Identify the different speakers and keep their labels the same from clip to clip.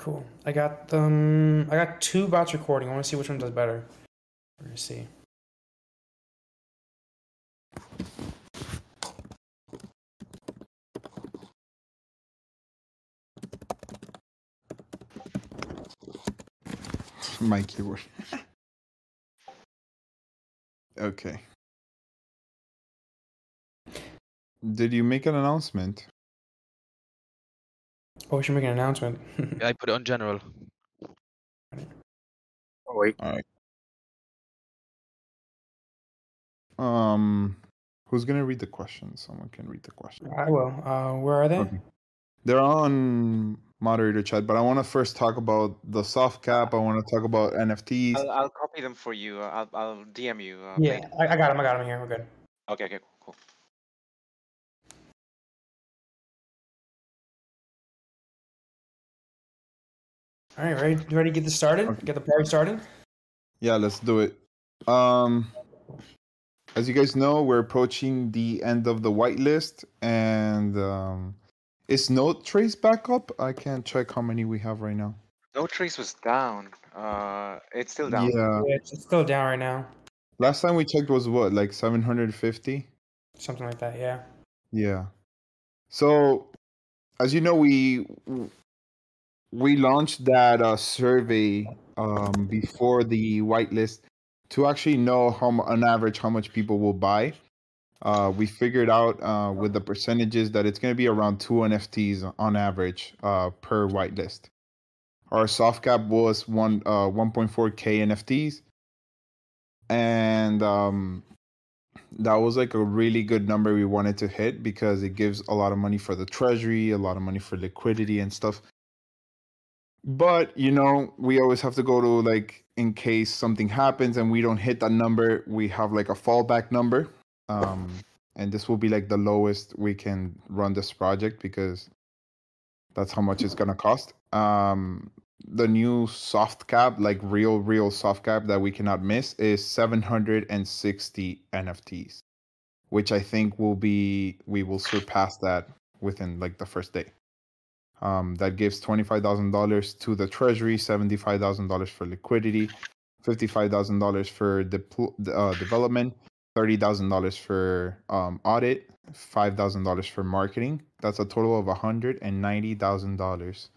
Speaker 1: Cool. I got them. I got two bots recording. I want to see which one does better. Let's see.
Speaker 2: My keyboard. okay. Did you make an announcement?
Speaker 1: Oh, we should make an announcement.
Speaker 3: Yeah, I put it on general.
Speaker 4: Oh wait. All right.
Speaker 2: Um, who's gonna read the questions? Someone can read the question.
Speaker 1: I will. Uh, where are they?
Speaker 2: Okay. They're on moderator chat, but I want to first talk about the soft cap. I want to talk about NFTs.
Speaker 4: I'll, I'll copy them for you. uh, I'll, I'll DM you. Uh,
Speaker 1: Yeah. I, I got them. I got them here. We're good.
Speaker 4: Okay. Okay.
Speaker 1: All right, ready? You ready to get this started?
Speaker 2: Okay.
Speaker 1: Get the party started?
Speaker 2: Yeah, let's do it. Um, as you guys know, we're approaching the end of the whitelist, and um, is Note Trace back up? I can't check how many we have right now.
Speaker 4: No trace was down. Uh, it's still down.
Speaker 2: Yeah,
Speaker 1: Yeah, it's it's still down right now.
Speaker 2: last time we checked was what, like 750?
Speaker 1: Something like that. Yeah.
Speaker 2: Yeah. So, as you know, we we launched that uh, survey um, before the whitelist to actually know how on average how much people will buy. Uh, we figured out uh, with the percentages that it's going to be around two NFTs on average uh, per whitelist. Our soft cap was one uh, 1.4k NFTs, and um, that was like a really good number we wanted to hit because it gives a lot of money for the treasury, a lot of money for liquidity and stuff. But you know, we always have to go to like in case something happens and we don't hit that number, we have like a fallback number. Um, and this will be like the lowest we can run this project because that's how much it's gonna cost. Um, the new soft cap, like real, real soft cap that we cannot miss, is 760 NFTs, which I think will be we will surpass that within like the first day. Um, that gives twenty five thousand dollars to the treasury, seventy five thousand dollars for liquidity, fifty five thousand dollars for depl- uh, development, thirty thousand dollars for um, audit, five thousand dollars for marketing. That's a total of hundred and ninety thousand dollars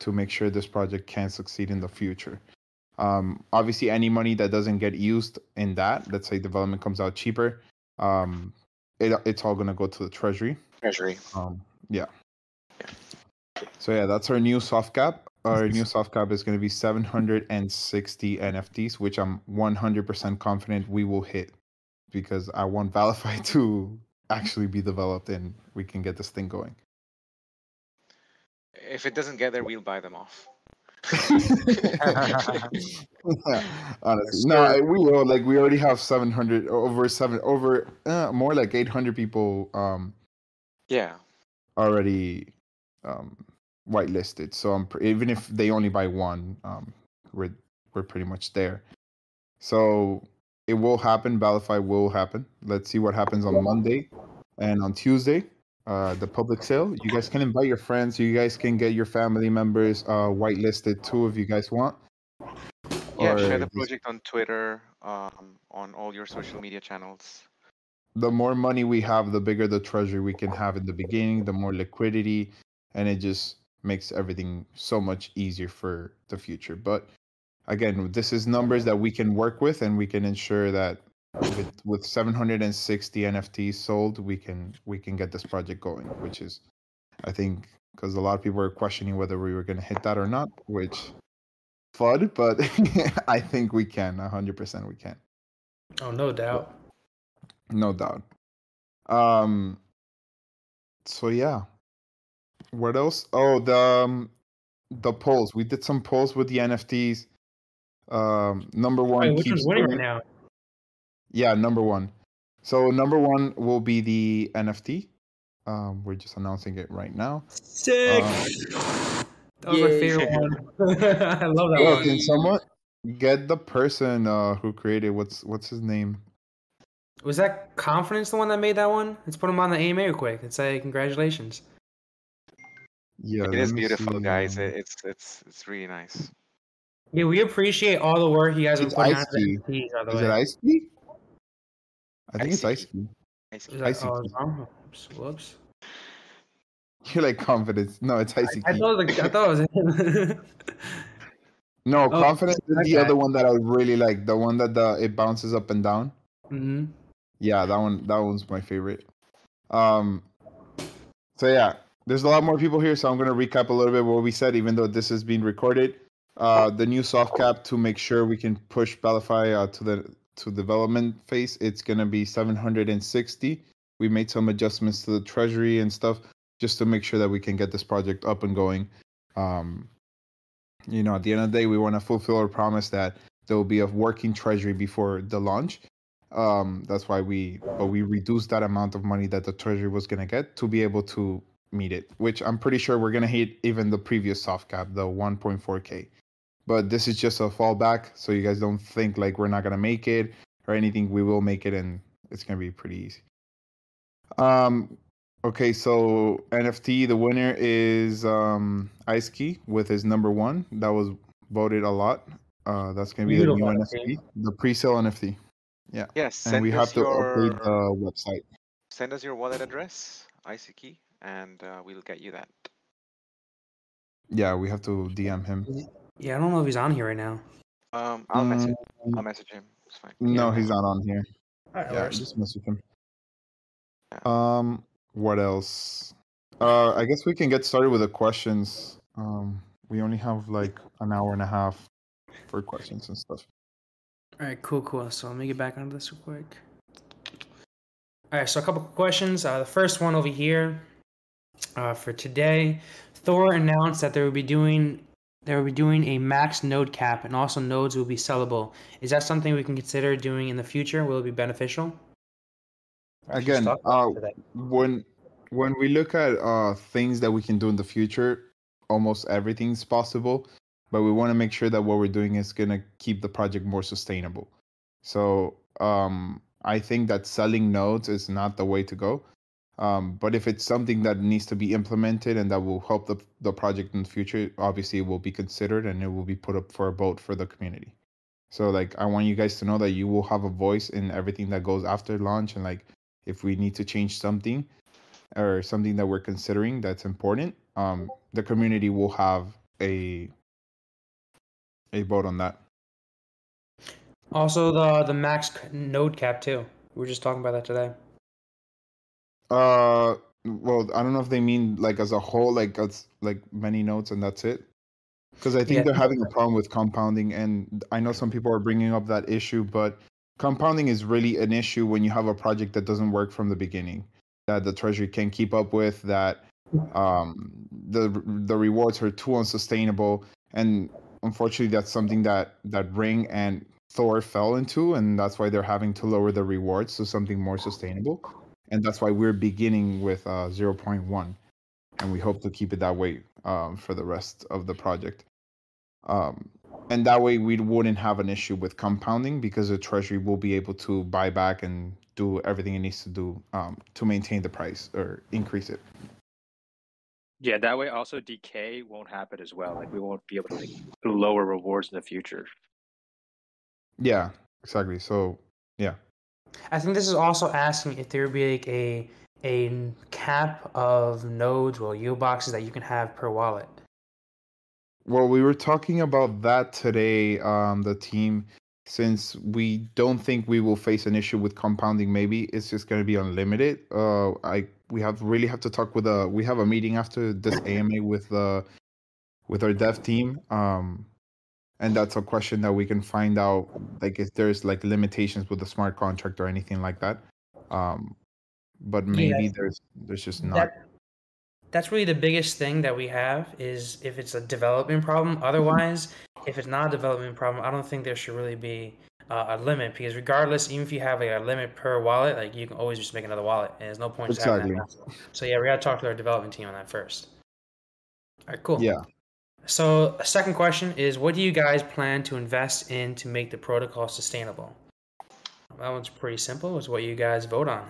Speaker 2: to make sure this project can succeed in the future. Um, obviously, any money that doesn't get used in that, let's say development comes out cheaper, um, it, it's all gonna go to the treasury.
Speaker 4: Treasury.
Speaker 2: Um, yeah. So yeah, that's our new soft cap. Our new soft cap is going to be 760 NFTs, which I'm 100% confident we will hit because I want ValiFi to actually be developed and we can get this thing going.
Speaker 4: If it doesn't get there, we'll buy them off.
Speaker 2: Honestly, no, we will. Like we already have 700 over seven over uh, more like 800 people um
Speaker 4: Yeah.
Speaker 2: already um whitelisted. So I'm pr- even if they only buy one, um, we're we're pretty much there. So it will happen. ValiFi will happen. Let's see what happens on Monday and on Tuesday. Uh, the public sale. You guys can invite your friends. You guys can get your family members uh, whitelisted too if you guys want.
Speaker 4: Yeah.
Speaker 2: Or
Speaker 4: Share the project on Twitter, um, on all your social media channels.
Speaker 2: the more money we have, the bigger the treasury we can have in the beginning, the more liquidity, and it just makes everything so much easier for the future. But again, this is numbers that we can work with, and we can ensure that with with 760 NFTs sold, we can we can get this project going, which is, I think, because a lot of people are questioning whether we were going to hit that or not, which FUD, but I think we can, 100% we can.
Speaker 1: Oh, no doubt.
Speaker 2: No doubt. Um. So yeah. What else? Oh, the um, the polls. We did some polls with the NFTs. Um, number one
Speaker 1: Wait, which
Speaker 2: keeps
Speaker 1: one's winning right now?
Speaker 2: Yeah, number one. So number one will be the NFT. Um, we're just announcing it right now.
Speaker 1: Sick.
Speaker 2: Um,
Speaker 1: that was my
Speaker 4: Yay.
Speaker 1: favorite one. I love that
Speaker 2: Oh,
Speaker 1: one.
Speaker 2: can someone get the person uh who created what's what's his name?
Speaker 1: Was that Confidence the one that made that one? Let's put him on the AMA real quick and say congratulations.
Speaker 2: Yeah,
Speaker 4: It
Speaker 2: let
Speaker 4: is
Speaker 2: me
Speaker 4: beautiful,
Speaker 2: see,
Speaker 4: guys.
Speaker 2: um,
Speaker 4: It, it's it's it's really nice.
Speaker 1: Yeah, we appreciate all the work you guys are
Speaker 2: It's
Speaker 1: putting
Speaker 2: ice
Speaker 1: out
Speaker 2: tea.
Speaker 1: NFTs, by the
Speaker 2: Is
Speaker 1: way.
Speaker 2: it ice tea? I think it's
Speaker 4: Icy
Speaker 2: ice
Speaker 4: tea.
Speaker 2: tea.
Speaker 4: Nice.
Speaker 1: Is
Speaker 2: Icy
Speaker 1: oh,
Speaker 2: tea.
Speaker 1: wrong? Oops, Whoops.
Speaker 2: You're like confidence. No, it's icy
Speaker 1: I
Speaker 2: tea.
Speaker 1: thought, it I thought it was him.
Speaker 2: No,
Speaker 1: Oh,
Speaker 2: confidence is
Speaker 1: that
Speaker 2: the other one that I really like. The one that the it bounces up and down.
Speaker 1: hmm
Speaker 2: Yeah, that one that one's my favorite. Um so yeah, there's a lot more people here, so I'm gonna recap a little bit what we said, even though this is being recorded. Uh the new soft cap to make sure we can push ValiFi uh, to the to development phase, it's gonna be 760. We made some adjustments to the treasury and stuff just to make sure that we can get this project up and going. Um you know, at the end of the day, we want to fulfill our promise that there will be a working treasury before the launch. Um, that's why we, but we reduced that amount of money that the treasury was gonna get to be able to meet it. Which I'm pretty sure we're gonna hit even the previous soft cap, the 1.4k. But this is just a fallback, so you guys don't think like we're not gonna make it or anything. We will make it, and it's gonna be pretty easy. Um, Okay, so NFT, the winner is um Ice Key with his number one. That was voted a lot. Uh that's gonna be the new
Speaker 1: Beautiful
Speaker 2: NFT, the pre-sale NFT. Yeah.
Speaker 4: Yes.
Speaker 2: And
Speaker 4: Send
Speaker 2: we
Speaker 4: us
Speaker 2: have to
Speaker 4: your
Speaker 2: update the website.
Speaker 4: send us your wallet address, ICKey, and uh, we'll get you that.
Speaker 2: Yeah, we have to DM him.
Speaker 1: Yeah, I don't know if he's on here right now.
Speaker 4: Um, I'll message.
Speaker 2: Mm,
Speaker 4: I'll message him. It's fine.
Speaker 2: No,
Speaker 1: Yeah.
Speaker 2: he's not on here.
Speaker 1: Alright,
Speaker 2: Yeah,
Speaker 1: works.
Speaker 2: just message him.
Speaker 4: Yeah.
Speaker 2: Um, what else? Uh, I guess we can get started with the questions. Um, we only have like an hour and a half for questions and stuff.
Speaker 1: All right, cool, cool. So let me get back onto this real quick. All right, so a couple of questions. Uh, the first one over here uh, for today, Thor announced that they will be doing they will be doing a max node cap, and also nodes will be sellable. Is that something we can consider doing in the future? Will it be beneficial?
Speaker 2: Again,
Speaker 1: let's talk about
Speaker 2: uh, when when we look at uh things that we can do in the future almost everything's possible but we want to make sure that what we're doing is going to keep the project more sustainable so um i think that selling nodes is not the way to go um but if it's something that needs to be implemented and that will help the the project in the future obviously it will be considered and it will be put up for a vote for the community so like i want you guys to know that you will have a voice in everything that goes after launch and like if we need to change something or something that we're considering that's important, um, the community will have a a vote on that.
Speaker 1: Also, the the max node cap too. We were just talking about that today.
Speaker 2: Uh, well, I don't know if they mean like as a whole, like as like many notes and that's it. Because I think
Speaker 1: Yeah.
Speaker 2: they're having a problem with compounding, and I know some people are bringing up that issue, but compounding is really an issue when you have a project that doesn't work from the beginning, that the treasury can keep up with, that um, the the rewards are too unsustainable, and unfortunately, that's something that that Ring and Thor fell into, and that's why they're having to lower the rewards to something more sustainable, and that's why we're beginning with uh, 0.1, and we hope to keep it that way um, for the rest of the project. Um, and that way we wouldn't have an issue with compounding because the treasury will be able to buy back and do everything it needs to do um, to maintain the price or increase it.
Speaker 3: Yeah, that way also decay won't happen as well. Like we won't be able to like, lower rewards in the future.
Speaker 2: Yeah, exactly. So
Speaker 1: I think this is also asking if there would be like a a cap of nodes or yield boxes that you can have per wallet.
Speaker 2: Well, we were talking about that today, um, the team, since we don't think we will face an issue with compounding, maybe it's just going to be unlimited. Uh, I we have really have to talk with a we have a meeting after this AMA with the with our dev team. Um, and that's a question that we can find out, like if there's like limitations with the smart contract or anything like that. Um, but maybe there's there's just not.
Speaker 1: That, that's really the biggest thing that we have is if it's a development problem. Otherwise, if it's not a development problem, I don't think there should really be uh, a limit because regardless, even if you have like, a limit per wallet, like you can always just make another wallet, and there's no point that. So yeah, we gotta talk to our development team on that first. All right, cool.
Speaker 2: Yeah.
Speaker 1: So, a second question is what do you guys plan to invest in to make the protocol sustainable? That one's pretty simple. It's what you guys vote on.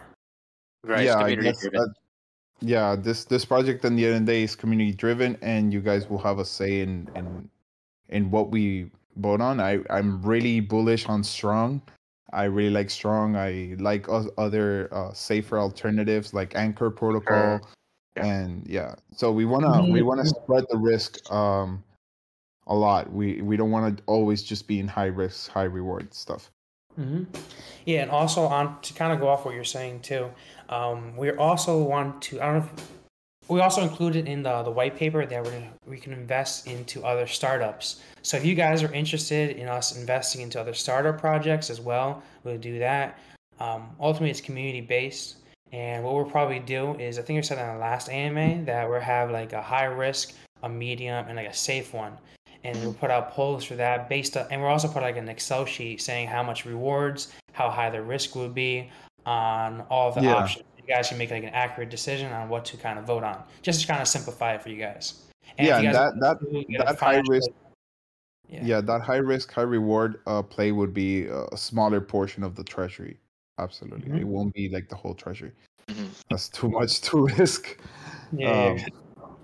Speaker 3: Right.
Speaker 2: yeah, I guess
Speaker 3: driven.
Speaker 2: at, yeah, this this project at the end of the day is community driven, and you guys will have a say in in in what we vote on. I I'm really bullish on Strong. I really like Strong. I like other uh, safer alternatives like Anchor Protocol,
Speaker 4: Yeah.
Speaker 2: and yeah. So we wanna we wanna spread the risk um a lot. We we don't want to always just be in high risk, high reward stuff.
Speaker 1: hmm Yeah, and also on to kind of go off what you're saying too. Um, we also want to. I don't know. If, we also included in the the white paper that we're we can invest into other startups. So if you guys are interested in us investing into other startup projects as well, we'll do that. Um, ultimately, it's community based. And what we'll probably do is, I think we said in the last AMA that we'll have like a high risk, a medium, and like a safe one. And we'll put out polls for that based on, and we'll also put like an Excel sheet saying how much rewards, how high the risk would be on all the
Speaker 2: Yeah.
Speaker 1: options. You guys can make like an accurate decision on what to kind of vote on, just to kind of simplify it for you guys. And
Speaker 2: yeah,
Speaker 1: you guys
Speaker 2: that that
Speaker 1: do
Speaker 2: that high risk
Speaker 1: Yeah.
Speaker 2: yeah. that high risk high reward uh play would be a smaller portion of the treasury absolutely
Speaker 1: Mhm.
Speaker 2: it won't be like the whole treasury
Speaker 4: Mhm.
Speaker 2: that's too much to risk
Speaker 1: Yeah,
Speaker 2: um,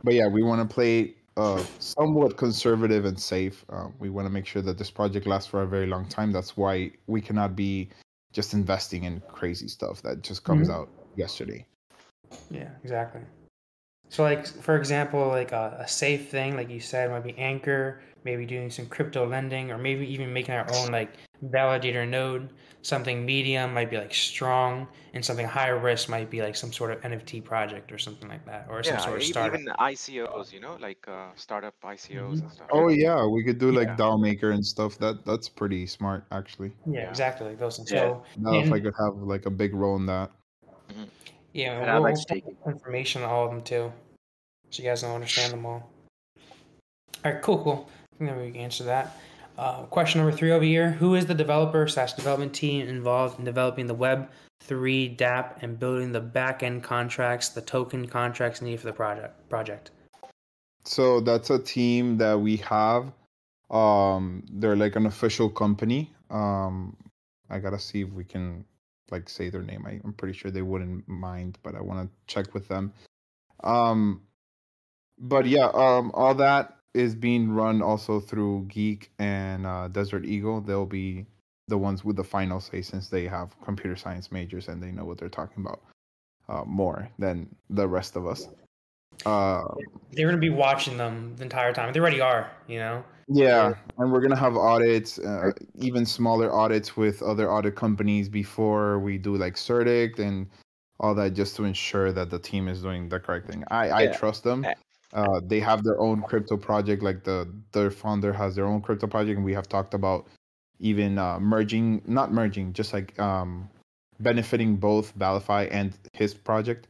Speaker 2: but yeah we want to play uh somewhat conservative and safe uh, we want to make sure that this project lasts for a very long time that's why we cannot be just investing in crazy stuff that just comes
Speaker 1: Mhm.
Speaker 2: out yesterday
Speaker 1: Yeah, exactly. So, like for example, like a, a safe thing, like you said, might be Anchor, maybe doing some crypto lending, or maybe even making our own like validator node. Something medium might be like Strong, and something higher risk might be like some sort of NFT project or something like that, or some
Speaker 4: Yeah,
Speaker 1: sort of startup.
Speaker 4: even ICOs, you know, like uh, startup ICOs and stuff.
Speaker 2: oh yeah we could do like
Speaker 1: Yeah.
Speaker 2: DAO maker and stuff that that's pretty smart actually
Speaker 1: yeah,
Speaker 4: Yeah.
Speaker 1: exactly like those things.
Speaker 3: Yeah.
Speaker 1: So,
Speaker 2: now if i could have like a big role in that
Speaker 1: yeah,
Speaker 3: And I
Speaker 1: we'll,
Speaker 3: like
Speaker 1: we'll information on all of them too, so you guys don't understand them all. All right, cool, cool. I think that we can answer that. Uh, question number three over here: Who is the developer slash development team involved in developing the Web three DApp and building the back end contracts, the token contracts needed for the project? Project.
Speaker 2: So that's a team that we have. Um, they're like an official company. Um, I gotta see if we can like say their name. I, I'm pretty sure they wouldn't mind, but I want to check with them. Um, but yeah, um, all that is being run also through Geek and uh, Desert Eagle. They'll be the ones with the final say since they have computer science majors and they know what they're talking about uh, more than the rest of us. Uh,
Speaker 1: They're gonna be watching them the entire time. They already are, you know.
Speaker 2: Yeah, and we're gonna have audits, uh, even smaller audits with other audit companies before we do like CertiK and all that, just to ensure that the team is doing the correct thing. I I trust them. Uh, they have their own crypto project, like the their founder has their own crypto project, and we have talked about even uh, merging, not merging, just like um, benefiting both ValiFi and his project.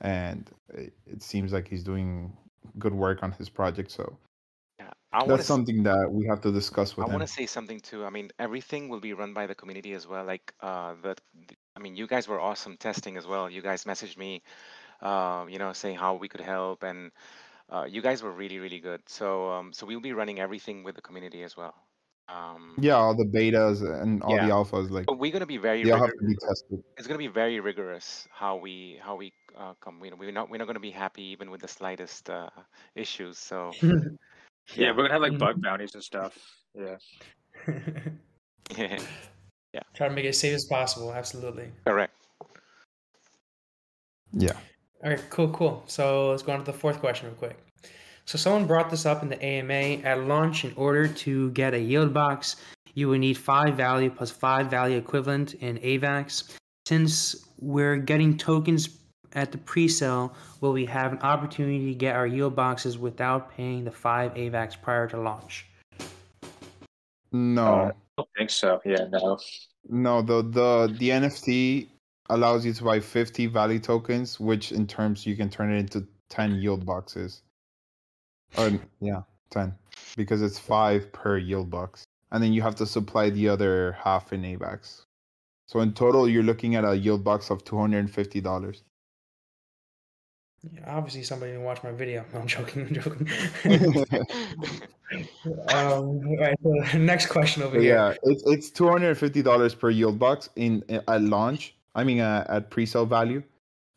Speaker 2: And it, it seems like he's doing good work on his project, so
Speaker 4: Yeah, I
Speaker 2: that's something that we have to discuss with him.
Speaker 4: I want to say something too. I mean, everything will be run by the community as well. Like uh, the, the- I mean, you guys were awesome testing as well. You guys messaged me, uh, you know, saying how we could help, and uh, you guys were really, really good. So, um, so we'll be running everything with the community as well. Um,
Speaker 2: Yeah, all the betas and all the alphas, like
Speaker 4: but we're gonna be very
Speaker 2: they
Speaker 4: rigorous.
Speaker 2: have to be tested.
Speaker 4: It's gonna be very rigorous how we how we uh, come. You know, we're not we're not gonna be happy even with the slightest uh, issues. So
Speaker 3: Yeah, we're gonna have like
Speaker 1: Mhm.
Speaker 3: bug bounties and stuff. Yeah. yeah.
Speaker 1: Try to make it as safe as possible. Absolutely.
Speaker 4: correct.
Speaker 2: Yeah.
Speaker 1: All right, cool, cool. So let's go on to the fourth question real quick. So someone brought this up in the AMA at launch. In order to get a yield box, you would need five value plus five value equivalent in AVAX. Since we're getting tokens at the pre-sale, will we have an opportunity to get our yield boxes without paying the five AVAX prior to launch?
Speaker 2: No,
Speaker 3: Uh, I don't think so. Yeah, no.
Speaker 2: no. The the the NFT allows you to buy 50 value tokens, which in terms you can turn it into 10 yield boxes. Or yeah, 10 because it's five per yield box, and then you have to supply the other half in AVAX. So in total, you're looking at a yield box of 250 dollars.
Speaker 1: Yeah, obviously, somebody didn't watch my video. No, I'm joking. I'm joking. um, right, so next question over
Speaker 2: But
Speaker 1: here.
Speaker 2: yeah, it's it's two hundred and fifty dollars per yield box in at launch. I mean, uh, at pre-sale value,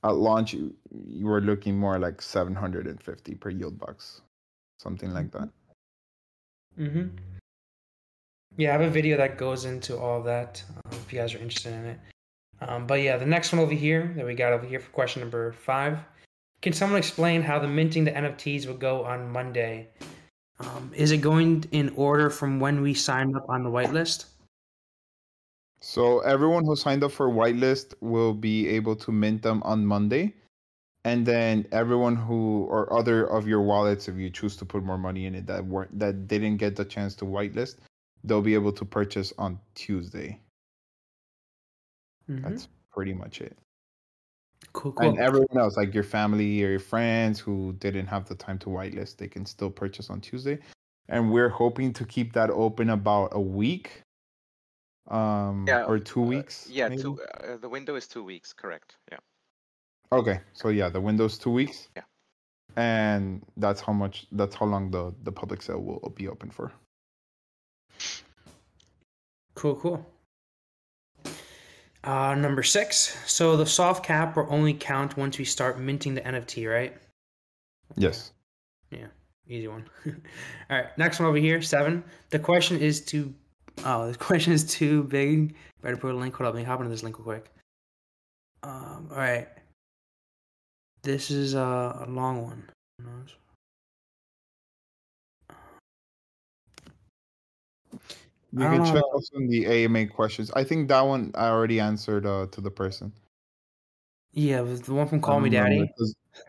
Speaker 2: at launch you, you were looking more like 750 per yield box, something like that.
Speaker 1: Mm-hmm. Yeah, I have a video that goes into all of that um, if you guys are interested in it. Um, but yeah, the next one over here that we got over here for question number five. Can someone explain how the minting the NFTs will go on Monday? Um, is it going in order from when we signed up on the whitelist?
Speaker 2: So everyone who signed up for whitelist will be able to mint them on Monday. And then everyone who or other of your wallets, if you choose to put more money in it that were that didn't get the chance to whitelist, they'll be able to purchase on Tuesday.
Speaker 1: Mhm.
Speaker 2: That's pretty much it.
Speaker 1: Cool, cool.
Speaker 2: And everyone else, like your family or your friends who didn't have the time to whitelist, they can still purchase on Tuesday. And we're hoping to keep that open about a week, um,
Speaker 4: Yeah,
Speaker 2: or two
Speaker 4: uh,
Speaker 2: weeks.
Speaker 4: Yeah,
Speaker 2: maybe?
Speaker 4: two, uh, the window is two weeks, correct? Yeah.
Speaker 2: Okay, so yeah, the window's two weeks.
Speaker 4: Yeah.
Speaker 2: And that's how much. That's how long the the public sale will be open for.
Speaker 1: Cool, cool. Uh, number six. So the soft cap will only count once we start minting the NFT, right?
Speaker 2: Yes.
Speaker 1: Yeah, easy one. All right, next one over here, seven. The question is too. Oh, this question is too big. Better put a link. Hold up, let me hop into this link real quick. Um. All right. This is a, a long one.
Speaker 2: You can check also in the AMA questions. I think that one I already answered uh, to the person.
Speaker 1: Yeah, the one from Call Me Daddy.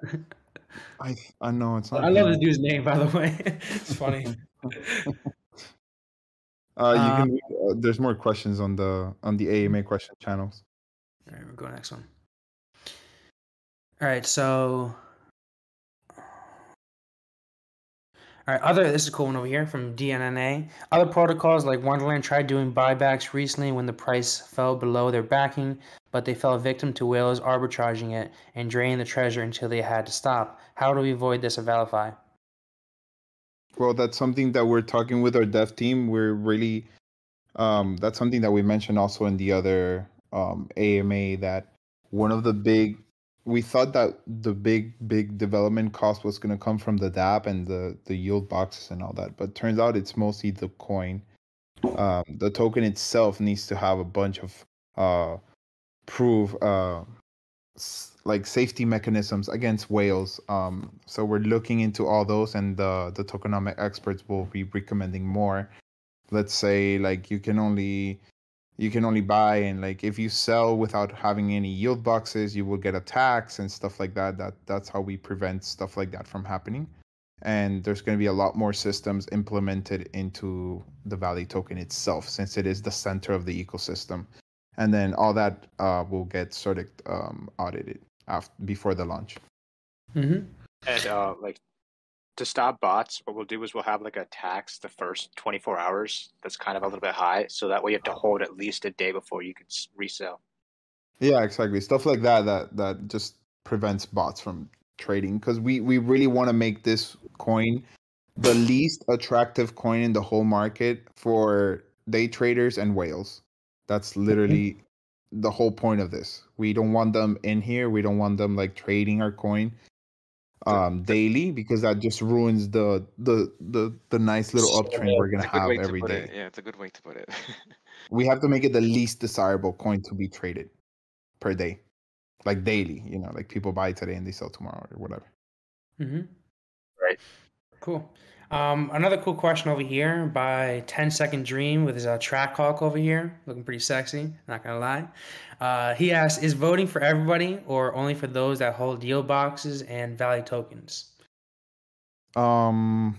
Speaker 2: I I know it's not.
Speaker 1: I love this dude's name, by the way. it's funny.
Speaker 2: Uh, you
Speaker 1: Uh,
Speaker 2: can. Uh, there's more questions on the on the AMA question channels.
Speaker 1: All right, we're going next one. All right, so. All right, other this is a cool one over here from DNNA. Other protocols like Wonderland tried doing buybacks recently when the price fell below their backing, but they fell victim to whales arbitraging it and draining the treasure until they had to stop. How do we avoid this at ValiFi?
Speaker 2: Well, that's something that we're talking with our dev team. We're really, um, that's something that we mentioned also in the other um, AMA that one of the big, we thought that the big, big development cost was going to come from the DApp and the, the yield boxes and all that. But turns out it's mostly the coin. Um, the token itself needs to have a bunch of uh, proof, uh, like safety mechanisms against whales. Um, so we're looking into all those, and the the tokenomic experts will be recommending more. Let's say like you can only you can only buy and like if you sell without having any yield boxes, you will get a tax and stuff like that. That that's how we prevent stuff like that from happening. And there's going to be a lot more systems implemented into the Valley token itself, since it is the center of the ecosystem and then all that uh, will get sort of um, audited after before the launch.
Speaker 1: Mm-hmm.
Speaker 3: And uh, like to stop bots, what we'll do is we'll have like a tax the first 24 hours that's kind of a little bit high. So that way you have to hold at least a day before you can resell.
Speaker 2: Yeah, exactly. Stuff like that that that just prevents bots from trading because we we really want to make this coin the least attractive coin in the whole market for day traders and whales. That's literally the whole point of this. We don't want them in here. We don't want them like trading our coin um daily because that just ruins the the the the nice little uptrend we're gonna have
Speaker 4: way to
Speaker 2: day.
Speaker 4: it. Yeah, it's a good way to put it.
Speaker 2: we have to make it the least desirable coin to be traded per day like daily you know like people buy today and they sell tomorrow or whatever
Speaker 1: Mm-hmm.
Speaker 3: Right.
Speaker 1: Cool. Um, another cool question over here by 10 Second Dream with his uh, track hawk over here, looking pretty sexy. Not gonna lie. Uh, he asks, "Is voting for everybody or only for those that hold yield boxes and value tokens?"
Speaker 2: um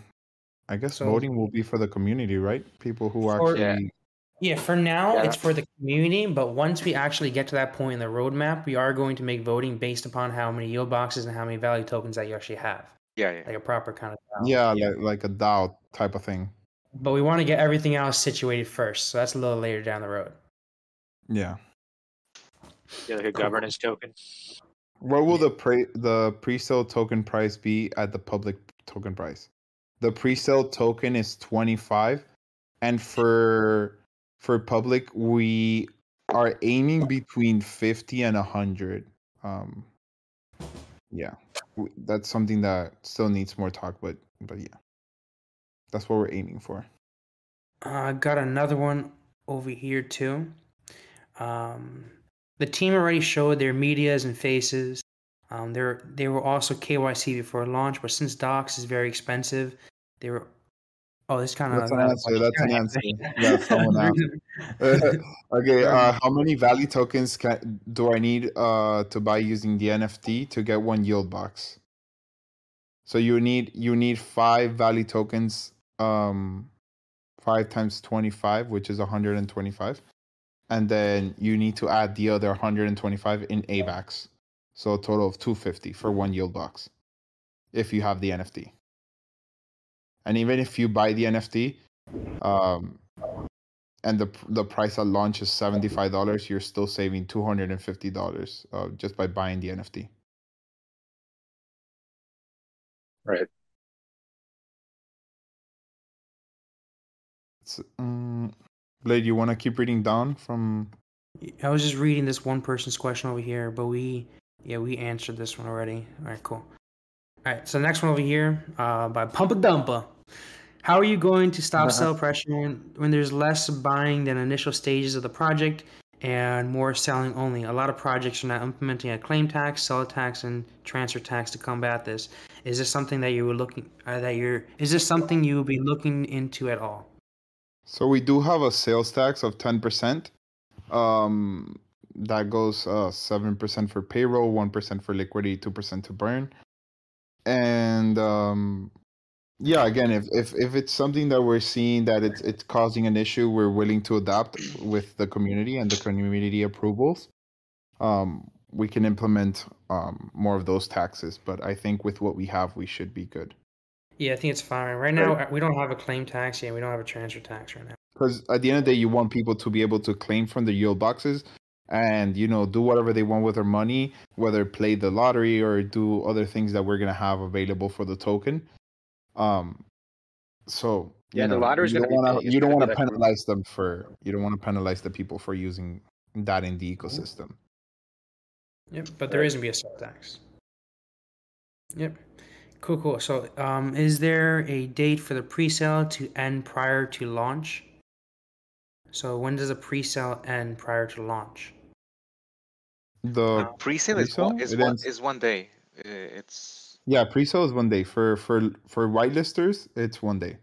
Speaker 2: i guess
Speaker 1: So-
Speaker 2: voting will be for the community right people who
Speaker 1: For-
Speaker 2: actually
Speaker 1: Yeah, for now
Speaker 3: Yeah.
Speaker 1: it's for the community, but once we actually get to that point in the roadmap, we are going to make voting based upon how many yield boxes and how many value tokens that you actually have,
Speaker 4: yeah, yeah.
Speaker 1: like a proper kind of. balance.
Speaker 2: yeah, Like, like a dao type of thing
Speaker 1: But we want to get everything else situated first, so that's a little later down the road.
Speaker 2: yeah
Speaker 3: Yeah, like a governance token.
Speaker 2: what will the pre the pre-sale token price be at the public token price the pre-sale token is 25 and for for public we are aiming between 50 and 100 um yeah, that's something that still needs more talk. But but yeah, that's what we're aiming for.
Speaker 1: I got another one over here too. Um, the team already showed their medias and faces. Um, they were also KYC before launch, but since Docs is very expensive, they were. Oh, this kind of.
Speaker 2: That's an answer. That's an answer. Yeah, someone asked. okay, uh, how many value tokens can, do I need uh, to buy using the NFT to get one yield box? So you need you need five value tokens, um, five times twenty five, which is one hundred and twenty five, and then you need to add the other one hundred and twenty five in AVAX, so a total of two fifty for one yield box, if you have the NFT. And even if you buy the NFT, um, and the the price at launch is seventy five dollars, you're still saving two hundred and fifty dollars uh, just by buying the NFT.
Speaker 3: Right.
Speaker 2: It's, um, Blade, you want to keep reading down from?
Speaker 1: I was just reading this one person's question over here, but we, yeah, we answered this one already. All right, cool. All right, so next one over here, uh, by Pumpa Dumpa. How are you going to stop
Speaker 2: Uh-huh.
Speaker 1: sell pressure when, when there's less buying than initial stages of the project and more selling only? A lot of projects are now implementing a claim tax, sell tax, and transfer tax to combat this. Is this something that you were looking uh, that you're? Is this something you will be looking into at all?
Speaker 2: So we do have a sales tax of ten percent. Um, that goes uh seven percent for payroll, one percent for liquidity, two percent to burn, and um, yeah, again, if, if if it's something that we're seeing that it's it's causing an issue, we're willing to adapt with the community and the community approvals. Um, we can implement um more of those taxes, but I think with what we have, we should be good.
Speaker 1: Yeah, I think it's fine. Right now, uh, we don't have a claim tax. yet. we don't have a transfer tax right now.
Speaker 2: because at the end of the day you want people to be able to claim from the yield boxes and you know do whatever they want with their money whether play the lottery or do other things that we're going to have available for the token um so you
Speaker 3: Yeah, the
Speaker 2: know,
Speaker 3: lottery's
Speaker 2: you
Speaker 3: gonna
Speaker 2: don't wanna- you don't want to penalize them for you don't want to penalize the people for using that in the ecosystem
Speaker 1: Yep, but there is gonna be a sell tax. Yep. Cool, cool. So, um, is there a date for the pre-sale to end prior to launch? So, when does a pre-sale end prior to launch?
Speaker 2: The
Speaker 4: Uh, pre-sale is one,
Speaker 2: pre-sale?
Speaker 4: is
Speaker 2: It
Speaker 4: one
Speaker 2: ends-
Speaker 4: is one day. Uh, It's
Speaker 2: Yeah, pre-sale is one day for for for whitelisters. It's one day,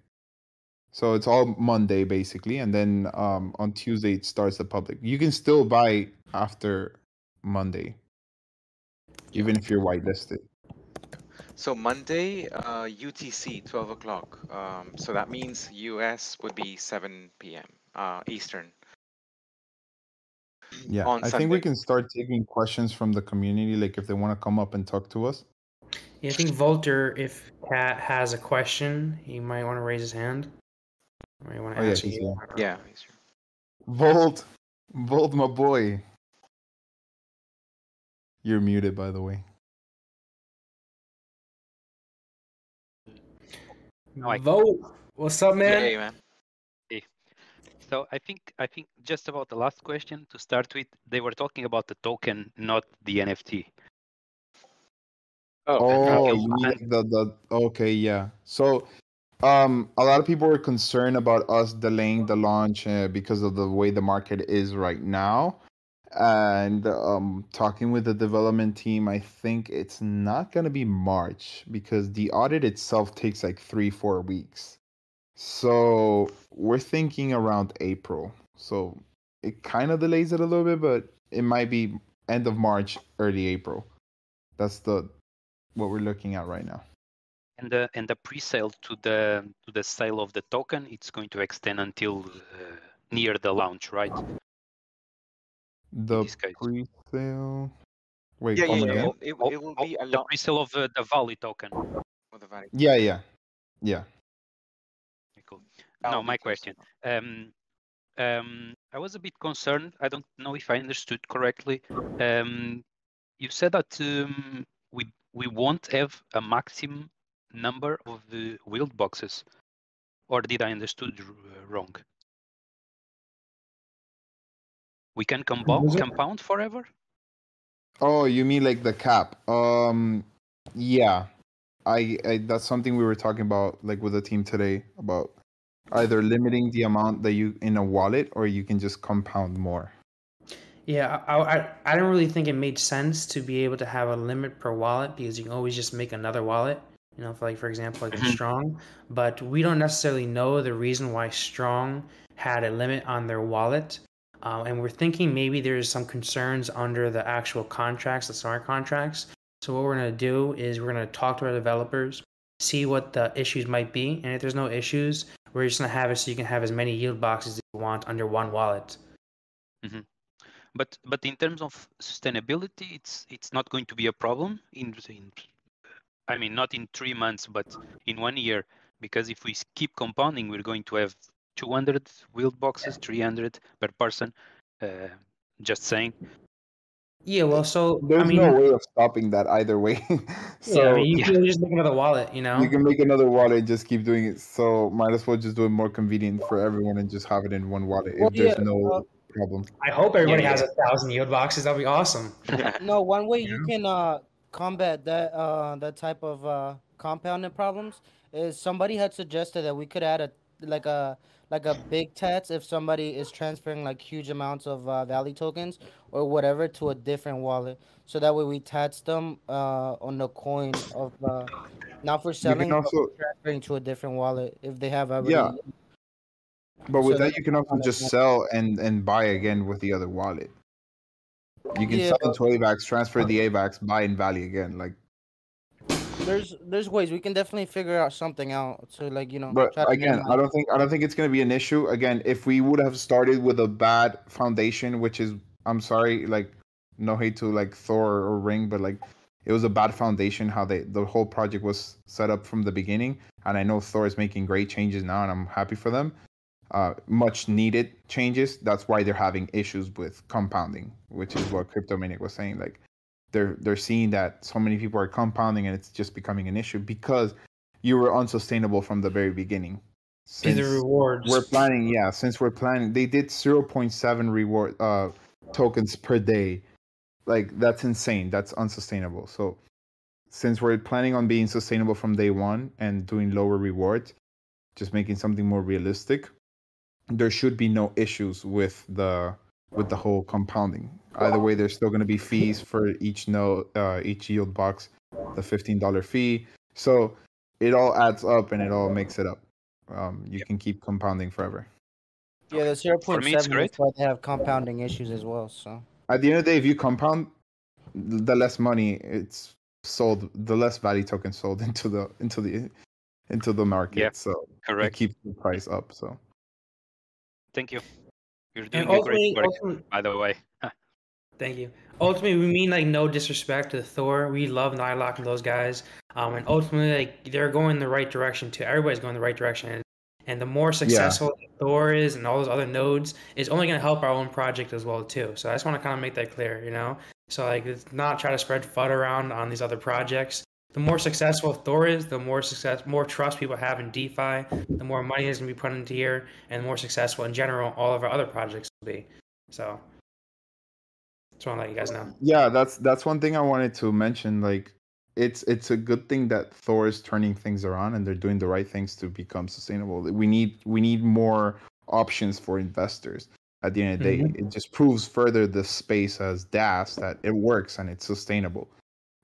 Speaker 2: so it's all Monday basically, and then um on Tuesday it starts the public. You can still buy after Monday, even if you're whitelisted.
Speaker 4: so Monday, uh, UTC, twelve o'clock. Um, so that means US would be seven p.m. Uh, Eastern.
Speaker 2: Yeah,
Speaker 4: On
Speaker 2: I think we can start taking questions from the community, like if they want to come up and talk to us.
Speaker 1: Yeah, I think Volter, if Cat has a question, he might want to raise his hand. Or you want to
Speaker 2: Oh, yeah,
Speaker 1: ask
Speaker 2: he's
Speaker 1: you.
Speaker 4: Yeah. Eastern.
Speaker 2: Volt, Volt, my boy. You're muted, by the way.
Speaker 5: No, I-
Speaker 1: Vote. What's up, man?
Speaker 4: Hey, man.
Speaker 5: So I think I think just about the last question to start with, they were talking about the token, not the NFT.
Speaker 3: Oh,
Speaker 2: Oh,
Speaker 5: Okay.
Speaker 2: you mean the the okay, yeah. So, um, a lot of people were concerned about us delaying the launch uh, because of the way the market is right now. And um, talking with the development team, I think it's not gonna be March because the audit itself takes like three, four weeks. So we're thinking around April. So it kind of delays it a little bit, but it might be end of March, early April. That's the what we're looking at right now.
Speaker 5: And the and the pre-sale to the to the sale of the token, it's going to extend until uh, near the launch, right?
Speaker 2: The pre-sale. Wait,
Speaker 4: Yeah, yeah, yeah. It,
Speaker 5: Oh,
Speaker 4: it will
Speaker 5: oh,
Speaker 4: be a
Speaker 5: the pre-sale of uh, the Valley token.
Speaker 4: the value.
Speaker 2: Yeah, yeah, yeah.
Speaker 5: Okay, Cool.
Speaker 4: That
Speaker 5: Now
Speaker 4: will be
Speaker 5: my question. Um, um, I was a bit concerned. I don't know if I understood correctly. Um, you said that um, we we won't have a maximum number of the wheeled boxes, or did I understood wrong? We can compound compound forever.
Speaker 2: Oh, you mean like the cap? Um, Yeah, I, I that's something we were talking about like with the team today about either limiting the amount that you in a wallet or you can just compound more.
Speaker 1: Yeah, I, I I don't really think it made sense to be able to have a limit per wallet because you can always just make another wallet. You know, for like for example, like
Speaker 5: Mhm.
Speaker 1: Strong, but we don't necessarily know the reason why Strong had a limit on their wallet, um, and we're thinking maybe there's some concerns under the actual contracts, the smart contracts. So what we're gonna do is we're gonna talk to our developers, see what the issues might be, and if there's no issues, we're just gonna have it so you can have as many yield boxes as you want under one wallet.
Speaker 5: But but in terms of sustainability, it's it's not going to be a problem in, in I mean not in three months, but in one year, because if we keep compounding, we're going to have 200 wheeled boxes, 300 per person. Uh, just saying.
Speaker 1: Yeah, well, so
Speaker 2: There's
Speaker 1: I mean,
Speaker 2: no way of stopping that either way. so
Speaker 1: yeah, I mean, you
Speaker 5: Yeah.
Speaker 1: can just make another wallet, you know.
Speaker 2: you can make another wallet, just keep doing it. So might as well just do it more convenient for everyone and just have it in one wallet if
Speaker 6: Well,
Speaker 2: there's
Speaker 6: yeah,
Speaker 2: no
Speaker 6: uh,
Speaker 2: problem.
Speaker 1: I hope everybody
Speaker 5: Yeah,
Speaker 1: has a thousand yield boxes. That'd be awesome.
Speaker 6: No, one way you can uh, combat that uh, that type of uh, compounding problems is somebody had suggested that we could add a like a like a big tats if somebody is transferring like huge amounts of uh, Valley tokens or whatever to a different wallet, so that way we tats them uh, on the coin of uh, not for selling,
Speaker 2: can
Speaker 6: but
Speaker 2: also,
Speaker 6: transferring to a different wallet if they have already.
Speaker 2: Yeah. but with
Speaker 6: so
Speaker 2: that you can also just sell and and buy again with the other wallet. You can
Speaker 6: Yeah,
Speaker 2: sell
Speaker 6: the
Speaker 2: into AVAX, transfer the AVAX, buy in Valley again. Like,
Speaker 6: There's there's ways we can definitely figure out something out to like you know.
Speaker 2: but again, I don't think I don't think it's gonna be an issue. Again, if we would have started with a bad foundation, which is I'm sorry, like no hate to like Thor or Ring, but like it was a bad foundation how they the whole project was set up from the beginning. And I know Thor is making great changes now, and I'm happy for them. Uh, much needed changes. That's why they're having issues with compounding, which is what Cryptomaniac was saying. Like they're they're seeing that so many people are compounding, and it's just becoming an issue because you were unsustainable from the very beginning.
Speaker 1: See the rewards.
Speaker 2: we're planning, yeah. Since we're planning, they did zero point seven reward uh tokens per day. Like that's insane. That's unsustainable. So since we're planning on being sustainable from day one and doing lower rewards, just making something more realistic, there should be no issues with the with the whole compounding. Either way, there's still going to be fees for each node, uh, each yield box, the fifteen dollar fee. So it all adds up and it all makes it up. Um, you can keep compounding forever.
Speaker 6: Yeah, the zero
Speaker 5: For
Speaker 6: point
Speaker 5: me, it's
Speaker 6: seven is why they have compounding issues as well. So
Speaker 2: At the end of the day, if you compound, the less money it's sold, the less value tokens sold into the into the into the market.
Speaker 5: Yeah,
Speaker 2: so
Speaker 5: Correct.
Speaker 2: keeps the price up. So
Speaker 5: Thank you. You're
Speaker 1: and
Speaker 5: doing a great work,
Speaker 1: ultimately,
Speaker 5: by the way.
Speaker 1: Thank you. Ultimately, we mean like no disrespect to Thor. We love Nylock and those guys. Um, and ultimately, like they're going in the right direction too. Everybody's going the right direction. And, and the more successful Thor is and all those other nodes is only going to help our own project as well too. So I just want to kind of make that clear, you know. So like, it's not try to spread FUD around on these other projects. The more successful Thor is, the more success, more trust people have in DeFi, the more money is going to be put into here, and the more successful in general all of our other projects will be. So, just want to let you guys know.
Speaker 2: yeah, that's that's one thing I wanted to mention. Like it's it's a good thing that Thor is turning things around and they're doing the right things to become sustainable. We need we need more options for investors. At the end of the day, it just proves further the space as DaaS that it works and it's sustainable.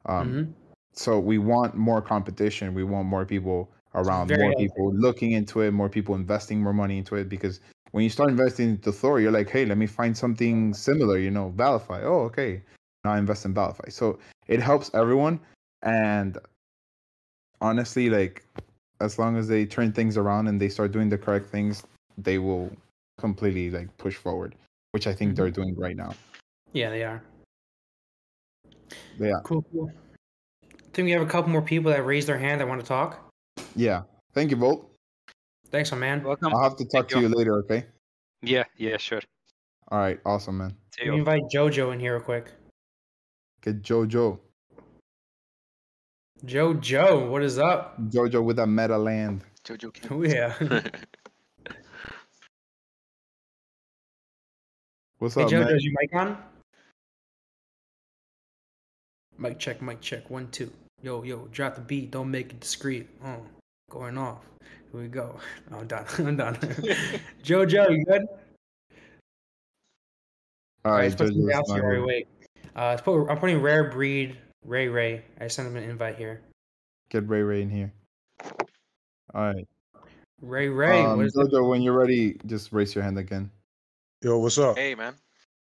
Speaker 2: Um,
Speaker 1: Mhm.
Speaker 2: so we want more competition we want more people around more people looking into it more people investing more money into it because when you start investing into thor you're like hey let me find something similar you know ValiFi. Oh okay. Now i invest in ValiFi. So it helps everyone and honestly like as long as they turn things around and they start doing the correct things they will completely like push forward which i think they're mm-hmm. doing right now.
Speaker 1: Yeah, they are.
Speaker 2: Yeah
Speaker 1: Cool, cool. I think we have a couple more people that raised their hand that want to talk.
Speaker 2: yeah. Thank you volt
Speaker 1: Thanks, my man.
Speaker 5: Welcome.
Speaker 2: i'll have to talk
Speaker 5: Thank
Speaker 2: to you later okay
Speaker 5: Yeah, yeah, sure.
Speaker 2: all right awesome man
Speaker 5: See
Speaker 1: Let me
Speaker 5: you.
Speaker 1: invite JoJo in here real quick.
Speaker 2: Get Jojo.
Speaker 1: JoJo, what is up?
Speaker 2: Jojo with a meta land.
Speaker 4: Jojo King.
Speaker 1: Oh yeah.
Speaker 2: What's
Speaker 1: hey
Speaker 2: up,
Speaker 1: JoJo,
Speaker 2: man?
Speaker 1: is your mic on? Mic check, mic check. One, two. Yo, yo, drop the beat. Don't make it discreet. Oh, going off. Here we go. I'm done. I'm done. Jojo, you good?
Speaker 2: All right,
Speaker 1: let's put somebody
Speaker 2: Jojo's
Speaker 1: else
Speaker 2: not
Speaker 1: here.
Speaker 2: here.
Speaker 1: Wait. Uh, let's put, I'm putting rare breed Ray Ray. I sent him an invite here.
Speaker 2: Get Ray Ray in here. All right.
Speaker 1: Ray Ray,
Speaker 2: um,
Speaker 1: what is it?
Speaker 2: When you're ready, just raise your hand again.
Speaker 7: Yo, what's up?
Speaker 4: Hey, man.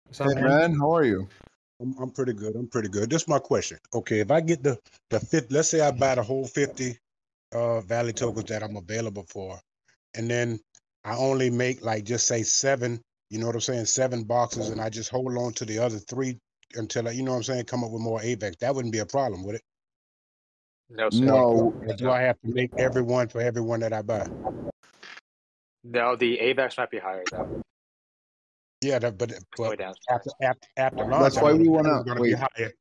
Speaker 1: What's up,
Speaker 2: Hey
Speaker 1: man?
Speaker 2: man, how are you?
Speaker 7: I'm, I'm pretty good. I'm pretty good. This is my question. Okay, if I get the the fifth, let's say I buy the whole fifty uh Valley tokens that I'm available for, and then I only make like just say seven. You know what I'm saying? Seven boxes, and I just hold on to the other three until I, you know what I'm saying, come up with more AVAX. That wouldn't be a problem, would it?
Speaker 3: No, sir.
Speaker 2: No,
Speaker 7: Or do I have to make every one for every one that I buy?
Speaker 3: No, the AVAX might be higher though.
Speaker 7: Yeah, that, but but after after after launch, I
Speaker 2: why we wanna-
Speaker 7: numbers gonna be
Speaker 2: wait.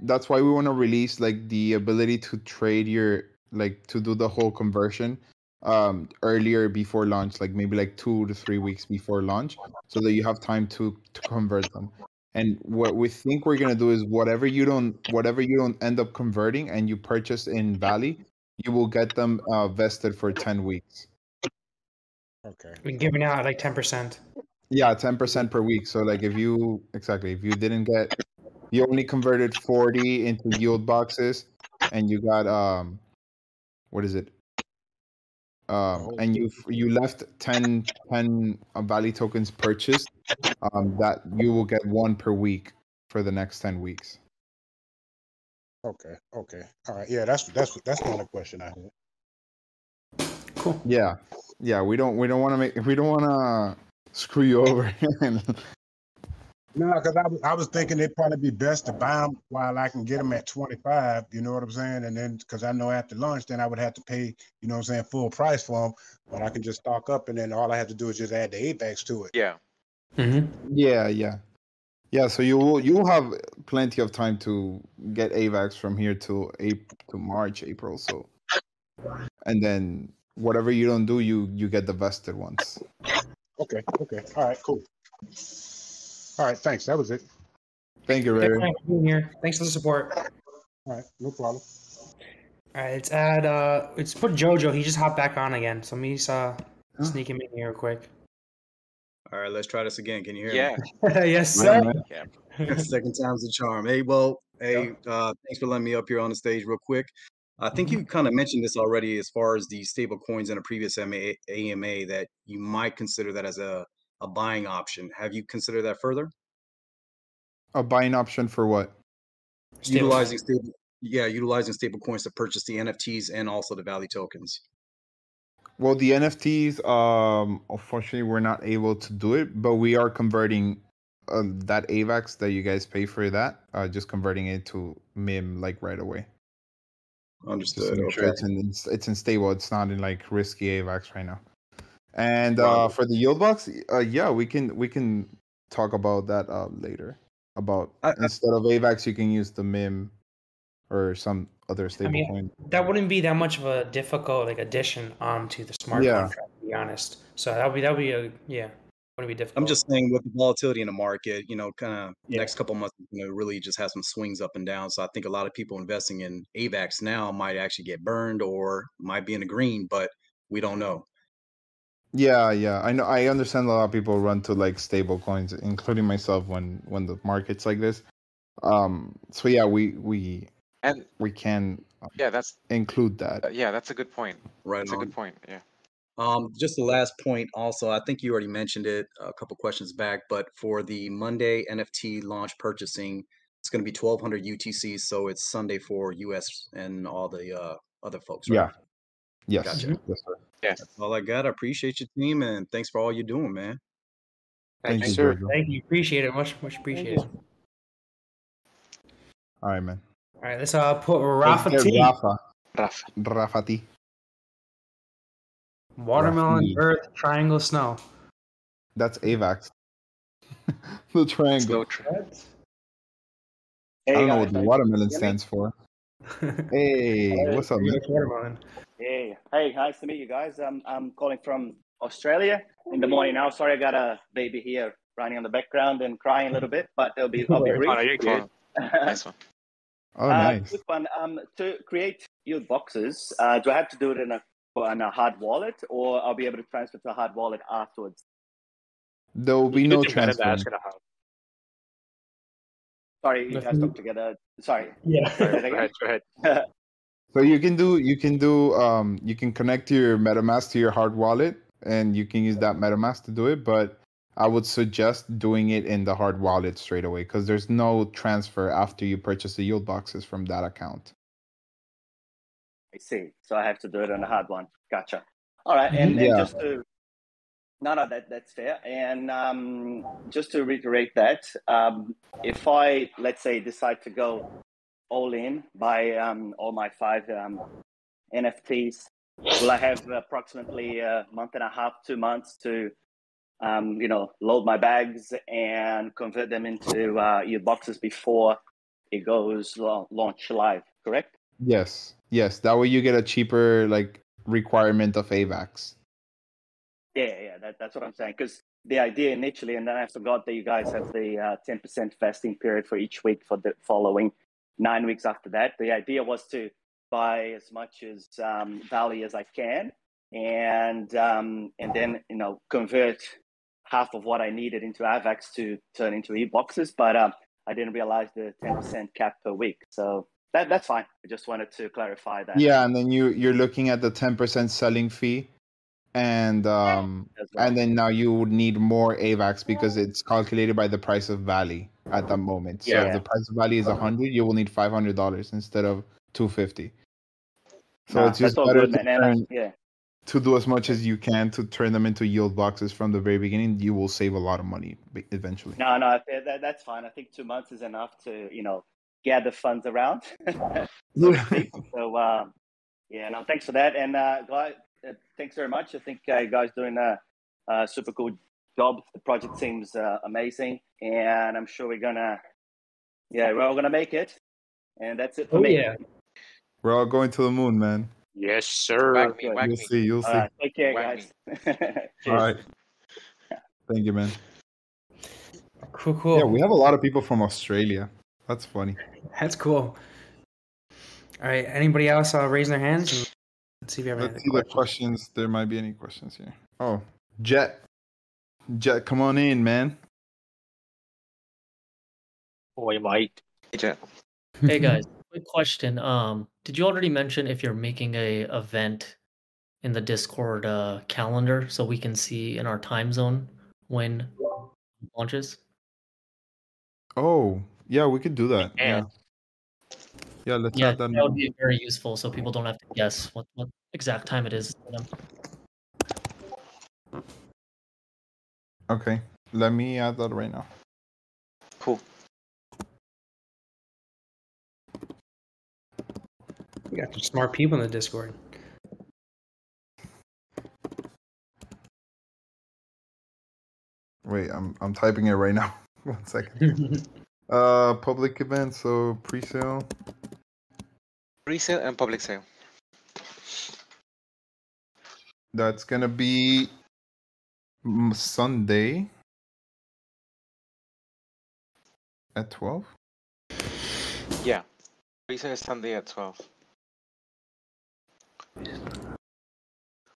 Speaker 2: that's why we want to release like the ability to trade your like to do the whole conversion um earlier before launch like maybe like two to three weeks before launch so that you have time to to convert them and what we think we're going to do is whatever you don't whatever you don't end up converting and you purchase in valley you will get them uh, vested for 10 weeks
Speaker 7: Okay.
Speaker 1: We're giving out like 10%.
Speaker 2: yeah 10% per week so like if you exactly if you didn't get you only converted 40 into yield boxes and you got um what is it um and you you left 10 10 uh, valley tokens purchased um that you will get one per week for the next 10 weeks
Speaker 7: Okay. Okay. All right. Yeah, that's that's that's the only question I had.
Speaker 1: Cool.
Speaker 2: yeah yeah we don't we don't want to make we don't want to screw you over
Speaker 7: No, because I was, I was thinking it'd probably be best to buy them while I can get them at 25. You know what I'm saying? And then because I know after lunch, then I would have to pay, you know what I'm saying, full price for them. But I can just stock up and then all I have to do is just add the AVAX to it.
Speaker 4: Yeah.
Speaker 1: Mm-hmm.
Speaker 2: yeah yeah yeah so you will you will have plenty of time to get avax from here to april to march april so and then whatever you don't do you you get the vested ones
Speaker 7: Okay. Okay. All right. Cool. All right. Thanks. That was it.
Speaker 2: thank you Ray.
Speaker 1: Thanks for being here. Thanks for the support.
Speaker 7: All right. No problem.
Speaker 1: All right, let's add. Uh, let's put Jojo. He just hopped back on again, so let me just, uh,
Speaker 2: Oh.
Speaker 1: sneak him in here real quick.
Speaker 8: All right, let's try this again. Can you hear me?
Speaker 4: Yeah.
Speaker 1: yes, sir.
Speaker 4: Yeah.
Speaker 8: Second time's the charm. Hey, well, hey, uh, thanks for letting me up here on the stage real quick. I think you kind of mentioned this already as far as the stable coins in a previous MA, AMA that you might consider that as a, a buying option. Have you considered that further?
Speaker 2: a buying option for what
Speaker 1: Stable.
Speaker 8: Utilizing stable, yeah, utilizing stable coins to purchase the NFTs and also the Valley tokens.
Speaker 2: well the nfts um unfortunately we're not able to do it but we are converting uh, that avax that you guys pay for that uh just converting it to mim like right away just
Speaker 8: Understood.
Speaker 2: make sure it's in it's, it's in stable. It's not in like risky AVAX right now. And
Speaker 8: Wow.
Speaker 2: uh, for the yield box, uh, yeah, we can we can talk about that uh, later. About
Speaker 8: I- I-
Speaker 2: instead of AVAX, you can use the MIM or some other stable
Speaker 1: mean,
Speaker 2: coin.
Speaker 1: That wouldn't be that much of a difficult like addition onto the smart
Speaker 2: Yeah.
Speaker 1: contract, to be honest. So that would be that would be a yeah, wouldn't be difficult.
Speaker 8: I'm just saying with the volatility in the market, you know, kind of
Speaker 1: Yeah.
Speaker 8: next couple months, you know, really just have some swings up and down. So I think a lot of people investing in AVAX now might actually get burned or might be in the green, but we don't know.
Speaker 2: Yeah, yeah, I know. I understand a lot of people run to like stable coins, including myself, when when the market's like this. Um. So yeah, we we
Speaker 4: And
Speaker 2: we can uh,
Speaker 4: yeah, that's
Speaker 2: include that.
Speaker 4: uh, yeah, that's a good point.
Speaker 8: Right
Speaker 4: That's a good point. Yeah.
Speaker 8: Um, just the last point also, I think you already mentioned it a couple questions back, but for the Monday NFT launch purchasing, it's going to be 1200 UTC. So it's Sunday for US and all the uh, other folks, right?
Speaker 2: Yeah. Yes.
Speaker 8: Gotcha.
Speaker 2: Yes, sir.
Speaker 8: That's all I got. I appreciate your team and thanks for all you're doing, man.
Speaker 2: Thank you,
Speaker 4: sir.
Speaker 2: Jojo.
Speaker 1: Thank you, appreciate it, much much appreciated.
Speaker 2: All right, man.
Speaker 1: All right, let's uh put
Speaker 2: Let's
Speaker 1: Rafa
Speaker 2: get
Speaker 1: T,
Speaker 2: Rafa.
Speaker 4: Rafa.
Speaker 2: Rafa T.
Speaker 1: watermelon,
Speaker 2: Rafi.
Speaker 1: earth, triangle, snow.
Speaker 2: That's AVAX. the triangle.
Speaker 4: Slow tra-
Speaker 2: I don't know what the watermelon stands for. Hey, what's up, man?
Speaker 1: Watermelon.
Speaker 9: Hey, hey, nice to meet you guys. I'm I'm calling from Australia in the morning now. Sorry, I got a baby here running on the background and crying a little bit, but it'll be I'll be
Speaker 3: Oh,
Speaker 9: brief.
Speaker 3: no, you're good.
Speaker 4: Nice one.
Speaker 2: Oh,
Speaker 9: Uh,
Speaker 2: nice.
Speaker 9: Quick one. Um, to create your boxes, uh, do I have to do it in a on a hard wallet, or I'll be able to transfer to a hard wallet afterwards?
Speaker 2: There will be
Speaker 3: You
Speaker 2: no
Speaker 3: can do MetaMask
Speaker 2: transfer.
Speaker 3: and a hub.
Speaker 9: Sorry, you guys
Speaker 1: you-
Speaker 9: talk together. Sorry.
Speaker 1: Yeah.
Speaker 9: Say
Speaker 3: Go ahead, go ahead.
Speaker 2: So you can do you can do um you can connect your MetaMask to your hard wallet and you can use that MetaMask to do it, but I would suggest doing it in the hard wallet straight away because there's no transfer after you purchase the yield boxes from that account.
Speaker 9: I see. So I have to do it on a hard one. Gotcha. All right, and, and just to no, no, that that's fair. And um, just to reiterate that, um, if I let's say decide to go all in buy um, all my five um, NFTs, will I have approximately a month and a half, two months to um, you know load my bags and convert them into uh, your boxes before it goes launch live? Correct.
Speaker 2: Yes. Yes. That way you get a cheaper like requirement of AVAX.
Speaker 9: Yeah, yeah, that, that's what I'm saying. Because the idea initially, and then I forgot that you guys have the uh, 10% vesting period for each week for the following nine weeks after that. The idea was to buy as much as um, Valley as I can, and um, and then you know convert half of what I needed into AVAX to turn into e-boxes. But um, I didn't realize the 10% cap per week, so that that's fine. I just wanted to clarify that.
Speaker 2: Yeah, and then you you're looking at the 10% selling fee and um and then now you would need more AVAX because it's calculated by the price of Valley at that moment. So
Speaker 9: Yeah.
Speaker 2: if the price of Valley is 100, you will need $500 instead of 250. So
Speaker 9: Nah,
Speaker 2: it's just better
Speaker 9: good,
Speaker 2: to,
Speaker 9: man.
Speaker 2: Turn,
Speaker 9: yeah.
Speaker 2: to do as much as you can to turn them into yield boxes from the very beginning. You will save a lot of money eventually.
Speaker 9: No, no, that, that, that's fine. I think two months is enough to, you know, gather funds around. so, so um, yeah, no, thanks for that. And uh, guys, uh, thanks very much. I think uh, you guys doing a, a super cool job. The project seems uh, amazing, and I'm sure we're gonna, yeah, we're all gonna make it. And that's it for
Speaker 1: Oh
Speaker 9: me.
Speaker 1: yeah.
Speaker 2: We're all going to the moon, man.
Speaker 3: Yes, sir.
Speaker 4: Whack me, whack
Speaker 2: You'll
Speaker 4: me.
Speaker 2: see. You'll
Speaker 9: All
Speaker 2: see.
Speaker 9: right, take care,
Speaker 4: Whack
Speaker 9: guys.
Speaker 2: all right. Thank you, man.
Speaker 1: Cool, cool.
Speaker 2: Yeah, we have a lot of people from Australia. That's funny.
Speaker 1: That's cool. All right. Anybody else uh, raising their hands? Let's see if you have any
Speaker 2: Let's
Speaker 1: other
Speaker 2: see the
Speaker 1: questions.
Speaker 2: questions. There might be any questions here. Oh, Jet. Jet, come on in, man.
Speaker 3: We might.
Speaker 4: Hey, Jet.
Speaker 10: Hey guys, quick question. Um, did you already mention if you're making a event in the Discord uh, calendar so we can see in our time zone when it launches?
Speaker 2: Oh, yeah, we could do that. Yeah.
Speaker 3: Yeah.
Speaker 2: Yeah, let's
Speaker 10: Yeah,
Speaker 2: add that.
Speaker 10: that would be very useful so people don't have to guess what, what exact time it is. for them.
Speaker 2: Okay. Let me add that right now.
Speaker 4: Cool.
Speaker 1: We got some smart people in the Discord.
Speaker 2: Wait, I'm I'm typing it right now. One second. Uh public event, so pre-sale.
Speaker 4: Pre-sale and public sale.
Speaker 2: That's gonna be Sunday at 12.
Speaker 4: Yeah. Pre-sale is Sunday at 12.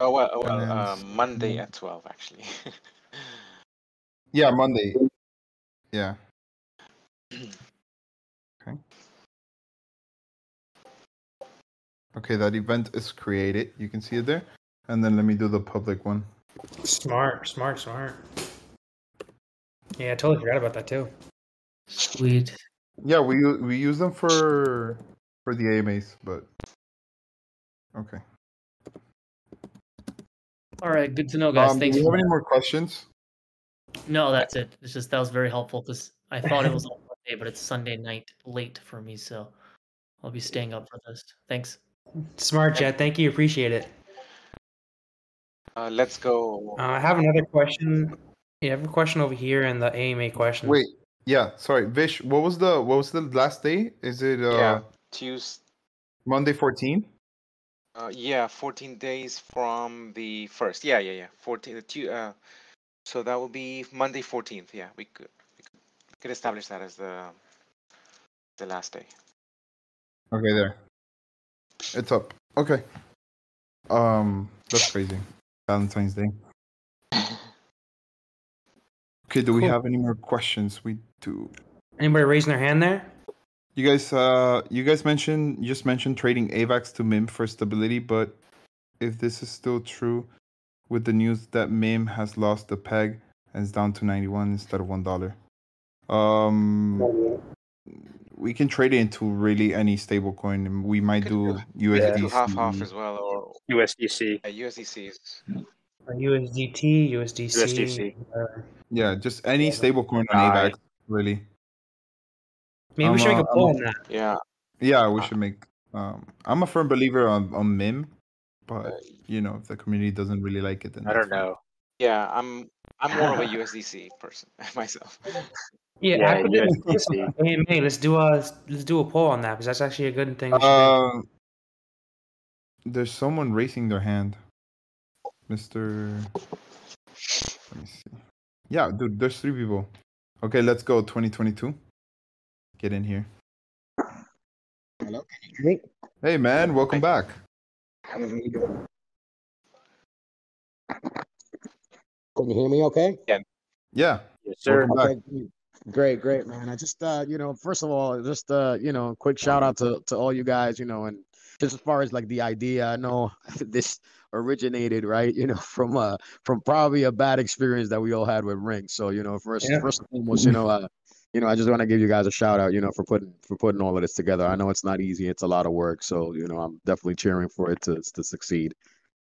Speaker 4: Oh, well, oh, well uh, Monday at 12, actually.
Speaker 2: Yeah, Monday. Yeah. Okay. Okay, that event is created. You can see it there. And then let me do the public one.
Speaker 1: Smart, smart, smart. Yeah, I totally forgot about that too.
Speaker 10: Sweet.
Speaker 2: Yeah, we we use them for for the AMAs, but okay.
Speaker 10: All right, good to know, guys.
Speaker 2: Um, do
Speaker 10: Thanks.
Speaker 2: we
Speaker 10: for
Speaker 2: have any more questions?
Speaker 10: No, that's it. It's just that was very helpful because I thought it was on Monday, but it's Sunday night late for me, so I'll be staying up for this. Thanks.
Speaker 1: Smart, Jet. Thank you. Appreciate it.
Speaker 4: Uh, let's go.
Speaker 1: Uh, I have another question. You have a question over here in the AMA question.
Speaker 2: Wait, yeah, sorry, Vish. What was the what was the last day? Is it uh
Speaker 4: yeah, Tuesday.
Speaker 2: Monday 14?
Speaker 4: Uh, yeah, 14 days from the first. Yeah, yeah, yeah. 14. the Tu- Uh, so that will be Monday 14th. Yeah, we could we could, we could establish that as the the last day.
Speaker 2: Okay, there. It's up. Okay. Um, that's crazy. Valentine's Day. Okay, do we
Speaker 1: Cool.
Speaker 2: have any more questions? We do.
Speaker 1: Anybody raising their hand there?
Speaker 2: You guys, uh, you guys mentioned you just mentioned trading AVAX to MIM for stability, but if this is still true, with the news that MIM has lost the peg and is down to ninety one instead of one dollar, um, we can trade it into really any stable coin, and we might do
Speaker 4: We could do
Speaker 2: USDC.
Speaker 4: half half as well, or
Speaker 3: USDC.
Speaker 4: uh, USDCs.
Speaker 1: Or USDT, USDC.
Speaker 3: USDC.
Speaker 1: whatever.
Speaker 2: Yeah, just any
Speaker 1: Yeah.
Speaker 2: stable coin on
Speaker 3: Aye.
Speaker 2: AVAX, really.
Speaker 1: Maybe we
Speaker 2: I'm,
Speaker 1: should make
Speaker 2: uh,
Speaker 1: a poll on that.
Speaker 4: Yeah.
Speaker 2: Yeah, we
Speaker 4: Uh,
Speaker 2: should make. Um, I'm a firm believer on on MIM, but you know, if the community doesn't really like it, then
Speaker 3: I don't
Speaker 2: fine.
Speaker 3: know.
Speaker 4: Yeah, I'm I'm more of a USDC person myself.
Speaker 1: Yeah,
Speaker 3: Yeah,
Speaker 1: after this, this
Speaker 3: USDC.
Speaker 1: AMA, let's do a let's do a poll on that because that's actually a good thing. We should do.
Speaker 2: Um, there's someone raising their hand, Mister. Let me see. Yeah, dude, there's three people. Okay, let's go. 2022. Get in here.
Speaker 11: Hello, can you hear me?
Speaker 2: Hey, man, welcome back.
Speaker 11: How are you doing? Can you hear me okay?
Speaker 2: Yeah,
Speaker 3: Yes, sir.
Speaker 11: Okay, great, great, great, man. I just, uh, you know, first of all, just, uh, you know, quick shout out to, to all you guys, you know, and just as far as like the idea, I know this originated, right, you know, from, uh, from probably a bad experience that we all had with Ring. So, you know, first,
Speaker 1: Yeah.
Speaker 11: first and foremost, you know, uh, you know, I just want to give you guys a shout out, you know, for putting, for putting all of this together. I know it's not easy. It's a lot of work. So, you know, I'm definitely cheering for it to, to succeed.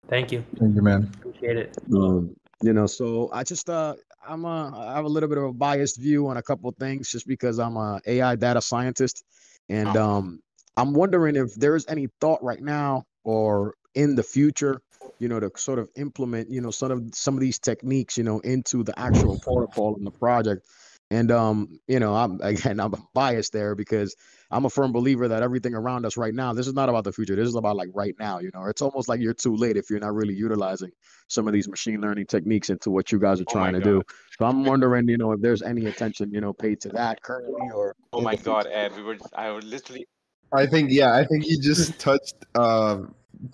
Speaker 1: Thank you.
Speaker 2: Thank you, man.
Speaker 1: Appreciate it.
Speaker 11: Um, you know, so I just uh I'm a I have a little bit of a biased view on a couple of things just because I'm a AI data scientist and um I'm wondering if there is any thought right now or in the future, you know, to sort of implement, you know, some of some of these techniques, you know, into the actual protocol and the project. And um, you know, I'm again I'm biased there because I'm a firm believer that everything around us right now, this is not about the future. This is about like right now, you know. It's almost like you're too late if you're not really utilizing some of these machine learning techniques into what you guys are
Speaker 4: Oh
Speaker 11: trying to
Speaker 4: God.
Speaker 11: do. So I'm wondering, you know, if there's any attention, you know, paid to that currently or
Speaker 4: Oh my God. Ed, we were I would literally
Speaker 2: I think, yeah, I think you just touched uh,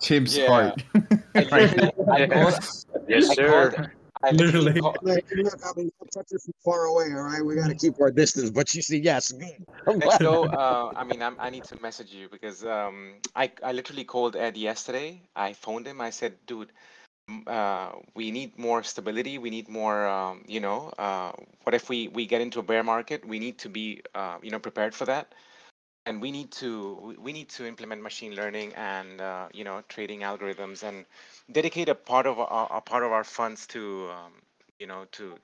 Speaker 2: Chim's
Speaker 4: Yeah.
Speaker 2: heart.
Speaker 4: I literally I called
Speaker 3: Yes,
Speaker 4: I
Speaker 3: sir.
Speaker 4: Called I literally
Speaker 1: Literally.
Speaker 4: called,
Speaker 11: Look, look, I mean, don't touch it from far away, all right? We got to keep our distance. But you see, yes. I'm glad.
Speaker 4: So, uh, I mean, I'm, I need to message you because um, I, I literally called Ed yesterday. I phoned him. I said, dude, uh, we need more stability. We need more, um, you know, uh, what if we, we get into a bear market? We need to be, uh, you know, prepared for that. And we need to we- need to implement machine learning and uh, you know trading algorithms and dedicate a part of our, a part of our funds to um, you know to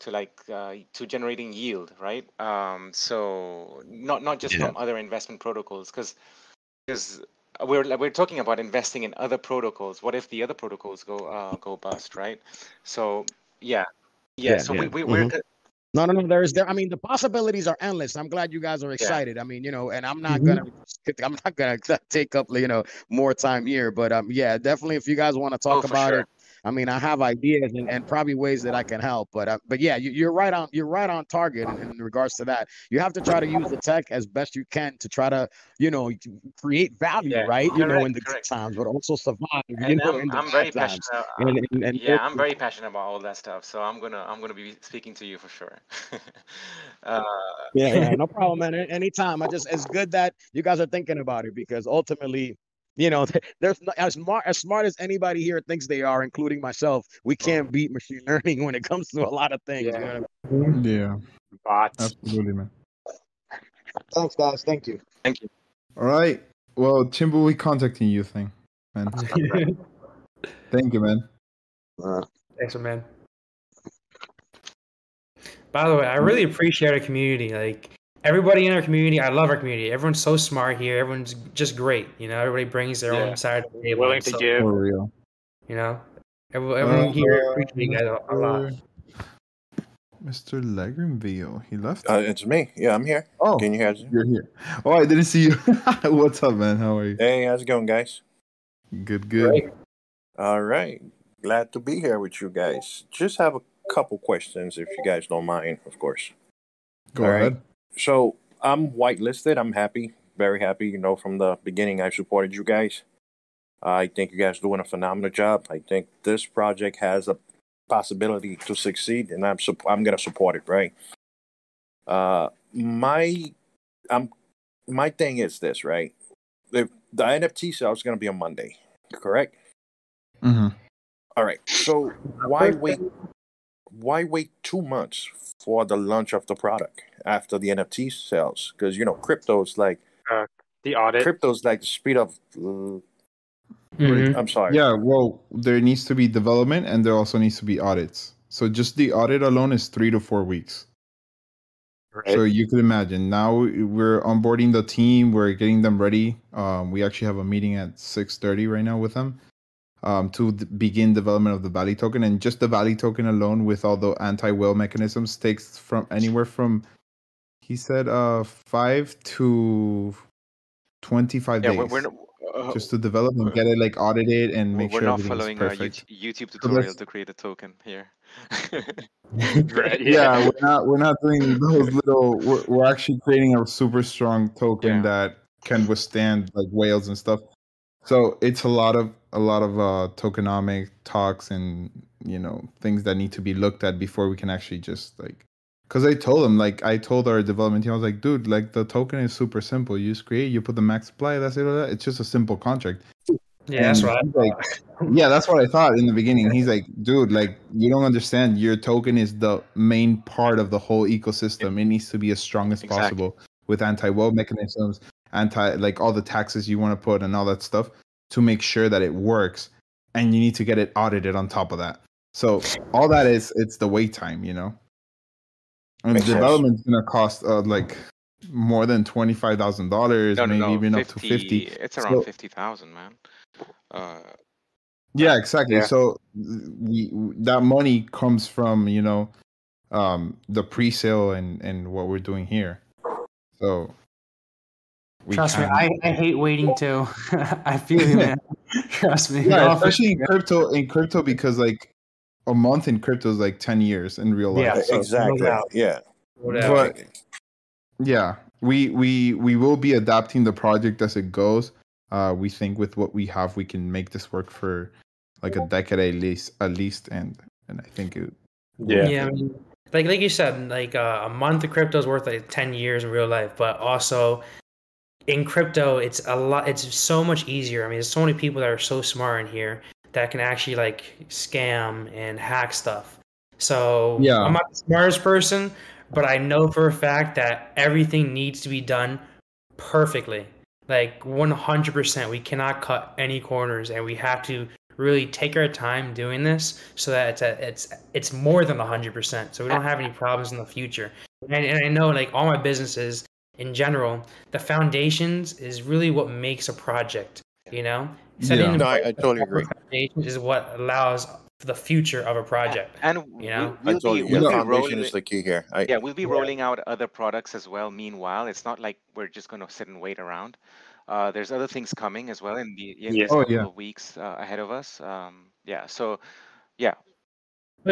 Speaker 4: to like uh, to generating yield, right? Um, so not not just
Speaker 11: Yeah.
Speaker 4: from other investment protocols, because because we're we're talking about investing in other protocols. What if the other protocols go uh, go bust, right? So yeah, yeah.
Speaker 11: Yeah,
Speaker 4: so
Speaker 11: yeah.
Speaker 4: we, we we're
Speaker 11: Mhm.
Speaker 4: co-
Speaker 11: No, no, no. There's there. I mean, the possibilities are endless. I'm glad you guys are
Speaker 4: yeah.
Speaker 11: excited. I mean, you know, and I'm not
Speaker 1: Mhm.
Speaker 11: gonna, I'm not gonna take up, you know, more time here. But um, yeah, definitely. If you guys want to
Speaker 4: Oh,
Speaker 11: talk
Speaker 4: for
Speaker 11: about
Speaker 4: sure.
Speaker 11: it, I mean, I have ideas and, and probably ways that I can help. But uh, but yeah, you, you're right on. You're right on target in, in regards to that. You have to try to use the tech as best you can to try to, you know, create value,
Speaker 4: Yeah,
Speaker 11: right? You know, in the good times, but also survive, you
Speaker 4: And
Speaker 11: know,
Speaker 4: I'm I'm very
Speaker 11: times.
Speaker 4: passionate.
Speaker 11: And, and, and
Speaker 4: yeah, I'm very passionate about all that stuff. So I'm gonna I'm gonna be speaking to you for sure. uh,
Speaker 11: Yeah, yeah, no problem, man. Anytime. I just it's good that you guys are thinking about it because ultimately, you know, there's not, as smart as smart as anybody here thinks they are, including myself. We can't beat machine learning when it comes to a lot of things. You know
Speaker 4: yeah.
Speaker 11: I mean?
Speaker 2: Yeah,
Speaker 3: Bots.
Speaker 2: absolutely, man.
Speaker 11: Thanks, guys. Thank you.
Speaker 4: Thank you.
Speaker 2: All right. Well, Chim will be contacting you, thing, man. Thank you, man.
Speaker 11: Uh,
Speaker 1: Thanks, man. By the way, I really appreciate our community. Like everybody in our community, I love our community. Everyone's so smart here. Everyone's just great. You know, everybody brings their
Speaker 4: Yeah.
Speaker 1: own side of the table.
Speaker 3: Willing to
Speaker 1: so,
Speaker 3: give.
Speaker 2: For real.
Speaker 1: You know, everyone, everyone here
Speaker 2: Uh,
Speaker 1: appreciates you guys a, a lot.
Speaker 2: Mr. Lagrimville, he left.
Speaker 12: Uh, it's me. Yeah, I'm here.
Speaker 2: oh,
Speaker 12: Can you guys?
Speaker 2: you're here. Oh, I didn't see you. What's up, man? How are you?
Speaker 12: Hey, how's it going, guys?
Speaker 2: Good, good.
Speaker 1: Great.
Speaker 12: All right. Glad to be here with you guys. Just have a couple questions, if you guys don't mind, of course.
Speaker 2: Go
Speaker 12: All right.
Speaker 2: Ahead.
Speaker 12: So I'm whitelisted. I'm happy very happy. You know, from the beginning, I supported you guys. I think you guys doing a phenomenal job. I think this project has a possibility to succeed, and I'm sup- I'm gonna support it. Right. Uh, my I'm my thing is this. Right. The the NFT sale is gonna be on Monday. Correct.
Speaker 2: Mm-hmm.
Speaker 12: All right. So why wait? Why wait two months for the launch of the product after the NFT sales? Because you know, crypto's like
Speaker 3: Uh, the audit.
Speaker 12: crypto's like the speed of. Uh,
Speaker 1: Mhm.
Speaker 12: I'm sorry.
Speaker 2: Yeah, well, there needs to be development and there also needs to be audits. So just the audit alone is three to four weeks.
Speaker 3: Right.
Speaker 2: So you could imagine now we're onboarding the team, we're getting them ready. Um, we actually have a meeting at six thirty right now with them um, to d- begin development of the Valley token, and just the Valley token alone, with all the anti-whale mechanisms, takes from anywhere from he said uh five to twenty-five
Speaker 4: Yeah,
Speaker 2: days
Speaker 4: we're, we're not, uh,
Speaker 2: just to develop and get it like audited and make
Speaker 4: we're
Speaker 2: make
Speaker 4: we're
Speaker 2: sure
Speaker 4: not
Speaker 2: everything's
Speaker 4: following a
Speaker 2: perfect.
Speaker 4: YouTube, YouTube
Speaker 2: So
Speaker 4: tutorial to create a token here.
Speaker 3: right.
Speaker 2: yeah, we're not we're not doing those little. We're, we're actually creating a super strong token
Speaker 4: Yeah.
Speaker 2: that can withstand like whales and stuff. So it's a lot of a lot of uh, tokenomic talks and you know things that need to be looked at before we can actually just like. Because I told them like I told our development team I was like, dude, like the token is super simple. You just create, you put the max supply. That's it. It's just a simple contract.
Speaker 1: Yeah, that's right.
Speaker 2: like, yeah, that's what I thought in the beginning. He's like, dude, like you don't understand. Your token is the main part of the whole ecosystem. It needs to be as strong as
Speaker 4: Exactly.
Speaker 2: possible with anti-whale mechanisms, anti like all the taxes you want to put and all that stuff to make sure that it works. And you need to get it audited on top of that. So all that is it's the wait time, you know. And
Speaker 12: Makes sense.
Speaker 2: development's gonna cost uh, like more than twenty five thousand dollars,
Speaker 4: No, no,
Speaker 2: maybe
Speaker 4: no.
Speaker 2: even
Speaker 4: 50,
Speaker 2: up to fifty.
Speaker 4: It's around
Speaker 2: So-
Speaker 4: 50,000, man. Uh,
Speaker 2: Yeah, exactly.
Speaker 3: Yeah.
Speaker 2: So we that money comes from you know um the pre-sale and and what we're doing here. So we
Speaker 1: Trust me, I, I hate waiting too. I feel you, man. Trust me.
Speaker 2: yeah,
Speaker 1: No,
Speaker 2: especially in crypto in crypto because like a month in crypto is like ten years in real life.
Speaker 1: Yeah,
Speaker 2: So-
Speaker 12: exactly.
Speaker 1: doubt.
Speaker 12: Yeah.
Speaker 1: whatever.
Speaker 2: But yeah, we we we will be adapting the project as it goes. Uh, we think with what we have, we can make this work for like a decade at least, at least, and and I think it.
Speaker 1: Yeah, I mean, like like you said, like uh, a month of crypto is worth like ten years in real life, but also in crypto, it's a lot. It's so much easier. I mean, there's so many people that are so smart in here that can actually like scam and hack stuff. So
Speaker 2: Yeah.
Speaker 1: I'm not the smartest person, but I know for a fact that everything needs to be done perfectly, like 100%. We cannot cut any corners, and we have to really take our time doing this so that it's a, it's it's more than 100% so we don't have any problems in the future and, and i know like all my businesses in general the foundations is really what makes a project you know Setting
Speaker 2: Yeah.
Speaker 12: No, I- I totally agree.
Speaker 1: foundations is what allows the future of a project
Speaker 4: and
Speaker 1: You know?
Speaker 4: we,
Speaker 12: I
Speaker 4: will
Speaker 12: told
Speaker 4: be,
Speaker 12: you,
Speaker 4: we'll
Speaker 12: the
Speaker 4: be
Speaker 12: foundation
Speaker 4: rolling,
Speaker 12: is the key here. I,
Speaker 4: yeah, we'll be rolling out other products as well. Meanwhile, it's not like we're just going to sit and wait around. Uh, there's other things coming as well in the in
Speaker 3: Yeah.
Speaker 4: this
Speaker 2: Oh,
Speaker 4: couple
Speaker 2: yeah.
Speaker 4: of weeks uh, ahead of us. Um, yeah, so yeah,
Speaker 1: Wait,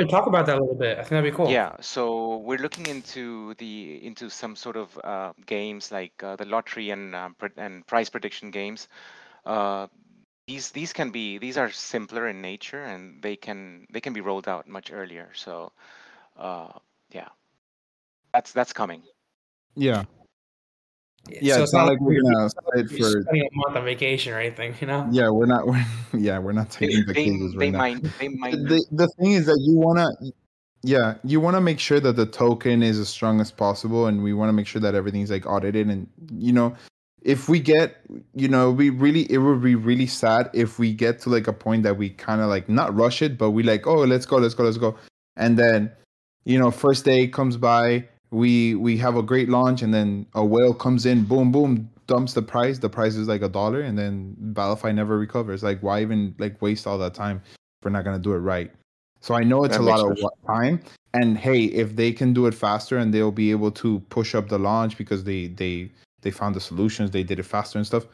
Speaker 1: talk about that a little bit i think that'd be cool
Speaker 4: Yeah, so we're looking into the into some sort of uh, games like uh, the lottery and um, pre- and prize prediction games. Uh, these these can be these are simpler in nature and they can they can be rolled out much earlier. So uh, yeah, that's that's coming.
Speaker 2: Yeah, yeah.
Speaker 1: so
Speaker 2: it's, not like we're
Speaker 1: you're-
Speaker 2: gonna
Speaker 1: you're
Speaker 2: sit for.
Speaker 1: spending a month on vacation or anything you know
Speaker 2: Yeah, we're not. We're, yeah, we're not taking the
Speaker 4: they,
Speaker 2: cases
Speaker 4: they
Speaker 2: right now.
Speaker 4: might they might
Speaker 2: the, the thing is that you want to yeah you want to make sure that the token is as strong as possible and we want to make sure that everything's like audited and you know if we get you know we really it would be really sad if we get to like a point that we kind of like not rush it but we like oh let's go let's go let's go and then you know first day comes by we we have a great launch and then a whale comes in boom boom dumps the price. The price is like a dollar and then ValiFi never recovers. Like why even like waste all that time if we're not going to do it right? So i know it's
Speaker 12: That
Speaker 2: a lot
Speaker 12: makes
Speaker 2: of time and hey if they can do it faster and they'll be able to push up the launch because they they they found the solutions they did it faster and stuff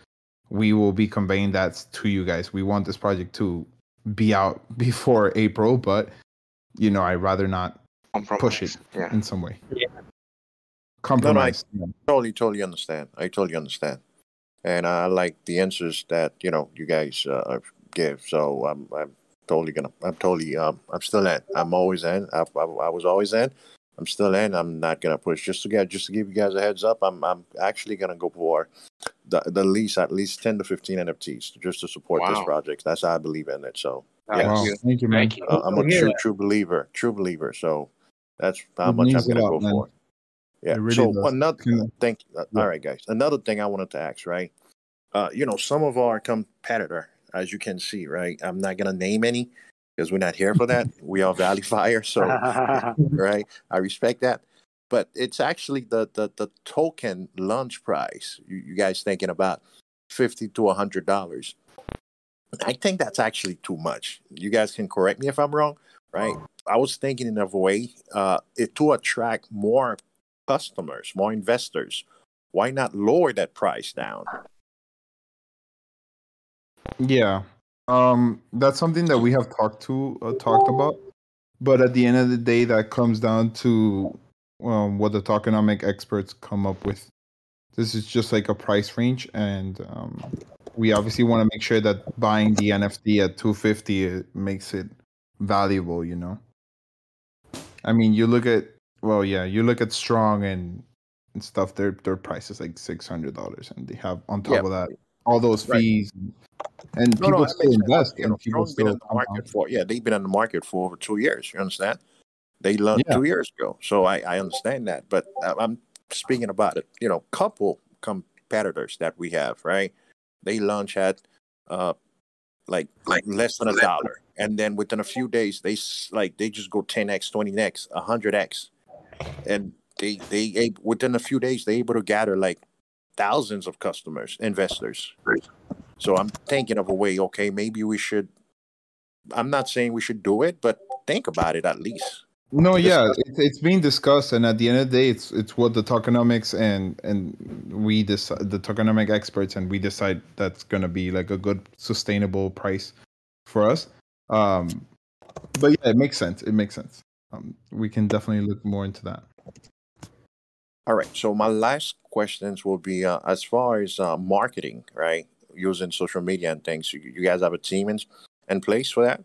Speaker 2: we will be conveying that to you guys. We want this project to be out before april but you know i'd rather not push it.
Speaker 4: Yeah.
Speaker 2: in some way
Speaker 1: Yeah.
Speaker 2: compromise yeah.
Speaker 12: totally, totally understand. I totally understand. and I like the answers that you know you guys uh, give. So I'm I'm totally gonna I'm totally um I'm still in. I'm always in. I, I, I was always in. I'm still in. I'm not gonna push. Just to get just to give you guys a heads up, I'm I'm actually gonna go for the the least at least ten to fifteen NFTs just to support this project. That's how I believe in it. So yes,
Speaker 2: Wow, thank you, man.
Speaker 3: Thank you.
Speaker 12: uh, I'm a
Speaker 2: Good to hear
Speaker 12: true true believer. True believer. So that's how
Speaker 2: It
Speaker 12: much I'm gonna go
Speaker 2: man.
Speaker 12: for. Yeah.
Speaker 2: Really
Speaker 12: so
Speaker 2: does.
Speaker 12: another
Speaker 2: Kinda-
Speaker 12: thing. Uh,
Speaker 2: Yeah.
Speaker 12: All right, guys. Another thing I wanted to ask. Right. Uh, you know, some of our competitor, as you can see, right. I'm not gonna name any because we're not here for that. we are ValiFi, so right. I respect that. But it's actually the the, the token launch price. You, you guys thinking about fifty to a hundred dollars? I think that's actually too much. You guys can correct me if I'm wrong, right? I was thinking in a way uh, it to attract more customers, more investors. Why not lower that price down?
Speaker 2: Yeah. Um, that's something that we have talked to uh, talked about, but at the end of the day, that comes down to um, what the tokenomic experts come up with. This is just like a price range, and um, we obviously want to make sure that buying the NFT at 250 it makes it valuable. You know. I mean, you look at well, yeah, you look at Strong and, and stuff. Their their price is like six hundred dollars, and they have on top
Speaker 12: Yeah.
Speaker 2: of that all those
Speaker 12: Right.
Speaker 2: fees, and
Speaker 12: No, no,
Speaker 2: people
Speaker 12: that
Speaker 2: still invest,
Speaker 12: You know,
Speaker 2: people
Speaker 12: Strong's been
Speaker 2: still
Speaker 12: in the market for yeah, they've been in the market for over two years. You understand? They learned
Speaker 2: Yeah.
Speaker 12: two years ago, so I, I understand that. But I- I'm speaking about it. You know, couple competitors that we have, right? They launch at uh like like less than a dollar, and then within a few days, they s- like they just go 10x, 20x, 100x, and they they within a few days they able to gather like thousands of customers, investors. So I'm thinking of a way. Okay, maybe we should. I'm not saying we should do it, but think about it at least.
Speaker 2: No, yeah, it's, it's being discussed, and at the end of the day, it's it's what the tokenomics and and we decide the tokenomic experts, and we decide that's gonna be like a good sustainable price for us. Um, but yeah, it makes sense. It makes sense. Um, we can definitely look more into that.
Speaker 12: All right. So my last questions will be uh, as far as uh, marketing, right? Using social media and things. You, you guys have a team in, in place for that?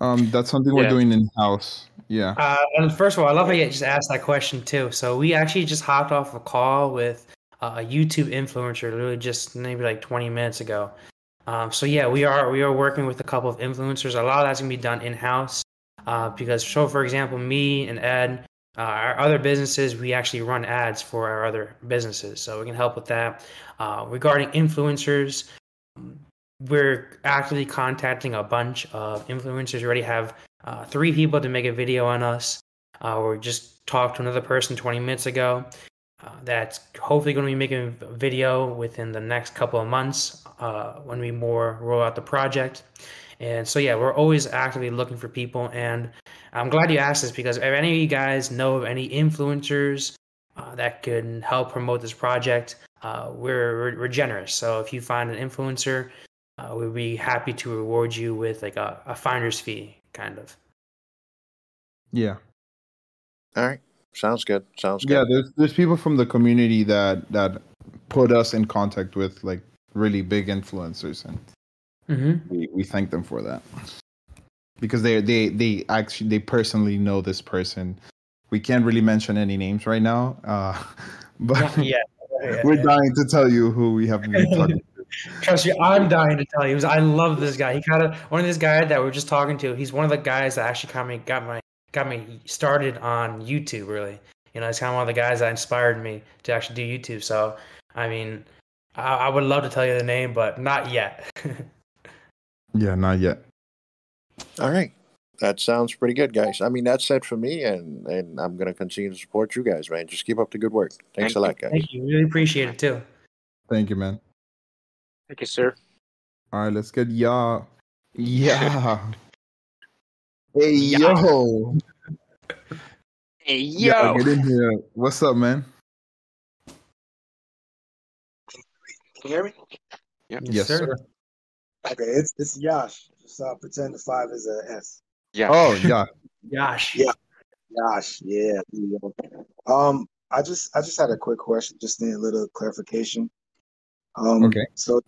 Speaker 2: Um, that's something we're doing in house. Yeah.
Speaker 1: Uh, and first of all, I love how you just asked that question too. So we actually just hopped off a call with uh, a YouTube influencer, literally just maybe like 20 minutes ago. Um, so yeah, we are we are working with a couple of influencers. A lot of that's gonna be done in house uh, because, so for example, me and Ed, uh, our other businesses, we actually run ads for our other businesses, so we can help with that. Uh, regarding influencers, we're actively contacting a bunch of influencers. We already have uh, three people to make a video on us. Uh, we just talked to another person 20 minutes ago uh, that's hopefully going to be making a video within the next couple of months uh, when we more roll out the project. And so, yeah, we're always actively looking for people. And I'm glad you asked this because if any of you guys know of any influencers uh, that can help promote this project, uh, we're, we're, we're generous. So if you find an influencer, uh, we'd be happy to reward you with like a, a finder's fee, kind of.
Speaker 2: Yeah.
Speaker 12: All right. Sounds good. Sounds good.
Speaker 2: Yeah, there's there's people from the community that that put us in contact with like really big influencers, and
Speaker 1: Mm-hmm.
Speaker 2: we, we thank them for that because they they they actually they personally know this person. We can't really mention any names right now, uh, but
Speaker 1: Yeah, yeah,
Speaker 2: we're
Speaker 1: yeah.
Speaker 2: dying to tell you who we have been talking.
Speaker 1: Trust me, I'm dying to tell you. 'cause I love this guy. He kind of one of these guys that we're just talking to. He's one of the guys that actually got me got my got me started on YouTube. Really, you know, he's kind of one of the guys that inspired me to actually do YouTube. So, I mean, I, I would love to tell you the name, but not yet.
Speaker 2: Yeah, not yet.
Speaker 12: All right. That sounds pretty good, guys. I mean, that's it for me, and, and I'm going to continue to support you guys, man. Just keep up the good work. Thanks
Speaker 3: Thank
Speaker 12: a lot, guys.
Speaker 1: Thank you. Really appreciate it too.
Speaker 2: Thank you, man.
Speaker 3: Thank you, sir.
Speaker 2: All right, let's get ya. Yeah. Hey yo.
Speaker 3: Hey,
Speaker 2: Yeah, get in here. What's up, man?
Speaker 13: Can you hear me?
Speaker 4: Yep.
Speaker 2: Yes, sir.
Speaker 13: Okay, it's it's Yash. Just uh, pretend the five is a S.
Speaker 4: Yeah.
Speaker 2: Oh, yeah.
Speaker 1: Gosh.
Speaker 13: Yeah. Yash, yeah. there you go. Um, I just I just had a quick question, just need a little clarification. Um,
Speaker 2: Okay.
Speaker 13: So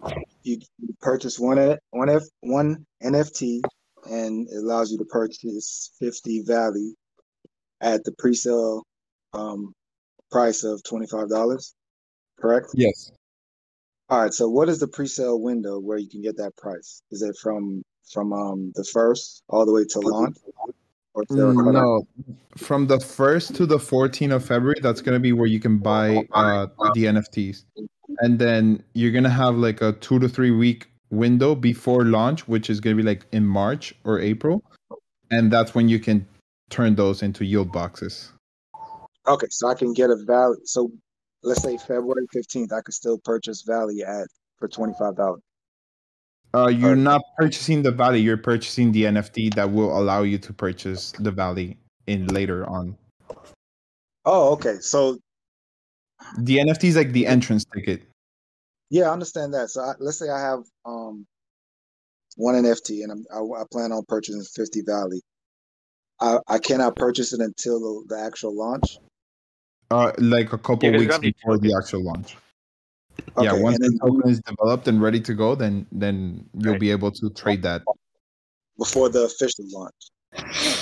Speaker 13: you purchase one one F one NFT, and it allows you to purchase fifty Valley at the pre-sale um, price of twenty five dollars. Correct.
Speaker 2: Yes.
Speaker 13: All right. So what is the pre-sale window where you can get that price? Is it from from um the first all the way to launch, or is there a
Speaker 2: Mm. No, from the first to the 14th of February, that's gonna be where you can buy uh the NFTs, and then you're gonna have like a two to three week window before launch, which is gonna be like in March or April, and that's when you can turn those into yield boxes.
Speaker 13: Okay, so I can get a value. So let's say February fifteenth, I could still purchase Valley at for twenty five dollars.
Speaker 2: Uh, you're not purchasing the Valley, you're purchasing the NFT that will allow you to purchase the Valley in later on.
Speaker 13: Oh, okay. So
Speaker 2: The NFT is like the entrance ticket.
Speaker 13: yeah, I understand that. So I, let's say I have um one NFT and I'm, I, I plan on purchasing fifty Valley. I I cannot purchase it until the, the actual launch.
Speaker 2: Uh, like a couple
Speaker 3: Yeah, 'cause
Speaker 2: weeks
Speaker 3: it's gonna be
Speaker 2: before the actual launch. yeah, once
Speaker 13: and
Speaker 2: the token is developed and ready to go, then then you'll
Speaker 3: Right.
Speaker 2: be able to trade that
Speaker 13: before the official launch.